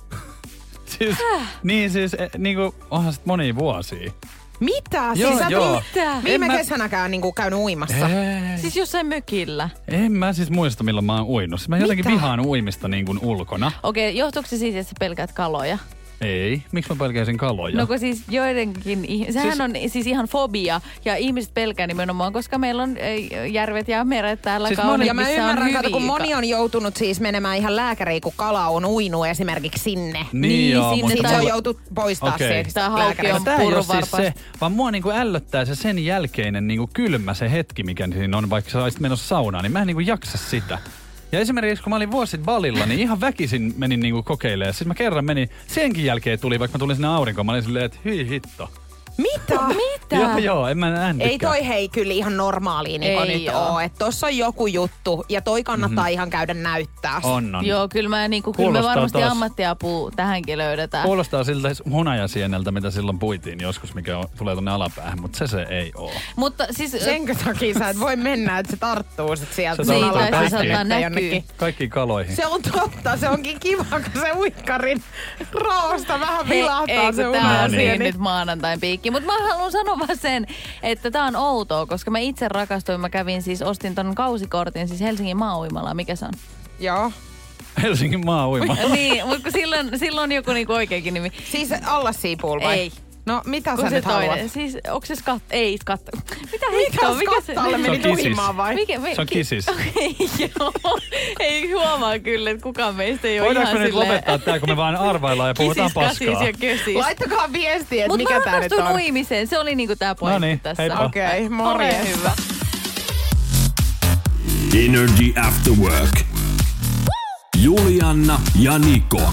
Speaker 3: Siis, niin siis, eh, niin kuin, onhan sit monia vuosia.
Speaker 2: Mitä?
Speaker 3: Joo,
Speaker 2: siis sä et
Speaker 3: joo.
Speaker 2: ole Viime
Speaker 3: mä-
Speaker 2: kesänäkään niin käynyt uimassa.
Speaker 3: Ei.
Speaker 6: Siis jossain mökillä.
Speaker 3: En mä siis muista milloin mä oon uinut. Siis Mä jotenkin
Speaker 2: Mitä?
Speaker 3: vihaan uimista niin kuin ulkona.
Speaker 6: Okei, johtuuko se siitä, että sä pelkäät kaloja?
Speaker 3: Ei. Miksi mä pelkäisin kaloja?
Speaker 6: No kun siis joidenkin, sehän
Speaker 3: Siis-
Speaker 6: on siis ihan fobia ja ihmiset pelkää nimenomaan, koska meillä on järvet ja meret täällä
Speaker 3: Siis
Speaker 6: siis
Speaker 3: moni-
Speaker 6: kauniit,
Speaker 2: Ja mä
Speaker 6: on
Speaker 2: ymmärrän, kato, kun moni on joutunut siis menemään ihan lääkäriin, kun kala on uinut esimerkiksi sinne.
Speaker 3: niin,
Speaker 6: niin,
Speaker 3: joo,
Speaker 6: sinne
Speaker 3: mutta
Speaker 2: Sitten on joutu poistaa okay. Se
Speaker 6: hauki
Speaker 2: lääkäristä.
Speaker 6: on
Speaker 3: Tämä ei ole siis se, vaan mua niinku ällöttää se sen jälkeinen niinku kylmä se hetki, mikä siinä on, vaikka sä olisit menossa saunaan, niin mä en niinku jaksa sitä. Ja esimerkiksi kun mä olin vuosi sitten Balilla, niin ihan väkisin menin niinku kokeilemaan. Sitten mä kerran menin, senkin jälkeen tuli, vaikka mä tulin sinne aurinkoon, mä olin silleen, että hyi hitto.
Speaker 2: Mitä?
Speaker 6: Mitä?
Speaker 3: Joo, joo, en mä en
Speaker 2: Ei
Speaker 3: tykkää.
Speaker 2: toi hei kyllä ihan normaali niin
Speaker 6: Ei
Speaker 2: nyt
Speaker 6: oo.
Speaker 2: Että tossa on joku juttu ja toi kannattaa ihan käydä näyttää.
Speaker 3: On, on.
Speaker 6: Joo, kyllä, mä, niinku, kyllä me varmasti
Speaker 3: taas-
Speaker 6: ammattiapua tähänkin löydetään.
Speaker 3: Kuulostaa siltä hunajasieneltä, mitä silloin puitiin joskus, mikä on, tulee tonne alapäähän, mutta se se ei oo.
Speaker 6: Mutta siis...
Speaker 2: Senkö takia sä et voi mennä, että se tarttuu sit sieltä
Speaker 3: Se tarttuu
Speaker 6: saattaa näkyy.
Speaker 2: jonnekin.
Speaker 3: Kaikki kaloihin.
Speaker 2: Se on totta, se onkin kiva, kun se uikkarin roosta vähän
Speaker 6: Hei,
Speaker 2: vilahtaa
Speaker 6: ei,
Speaker 2: se
Speaker 6: kun tää on
Speaker 2: unasia.
Speaker 6: siinä
Speaker 2: Niin.
Speaker 6: nyt maanantain piikki. Mutta mä haluan sanoa vaan sen, että tää on outoa, koska mä itse rakastuin. Mä kävin siis, ostin ton kausikortin, siis Helsingin maauimala. Mikä se on?
Speaker 2: Joo.
Speaker 3: Helsingin maa uima.
Speaker 6: niin, mutta silloin, silloin on joku niinku oikeakin nimi.
Speaker 2: Siis alla siipul vai?
Speaker 6: Ei.
Speaker 2: No mitä
Speaker 6: Kun
Speaker 2: sä
Speaker 6: se
Speaker 2: nyt haluat?
Speaker 6: toinen. Siis, onko se skat... Ei, skat... Mitä hittoa? Mikä se...
Speaker 2: skattalle
Speaker 3: Se on kisis.
Speaker 2: vai?
Speaker 6: Mikä, me,
Speaker 3: Se on kisis.
Speaker 6: Okei, joo. Ei huomaa kyllä, että kukaan meistä ei ole
Speaker 3: Voidaanko
Speaker 6: ihan
Speaker 3: me nyt
Speaker 6: silleen...
Speaker 3: lopettaa tää, kun me vaan arvaillaan ja puhutaan
Speaker 6: kisis,
Speaker 3: paskaa?
Speaker 6: ja kösis.
Speaker 2: Laittakaa viestiä, että
Speaker 6: Mutta
Speaker 2: mikä
Speaker 6: mä
Speaker 2: tää nyt on.
Speaker 6: uimiseen. Se oli niinku tää pointti
Speaker 3: No niin,
Speaker 6: tässä.
Speaker 2: Okei, okay,
Speaker 6: Ole
Speaker 2: morjens.
Speaker 6: hyvä.
Speaker 1: Energy After Work. Julianna ja Niko.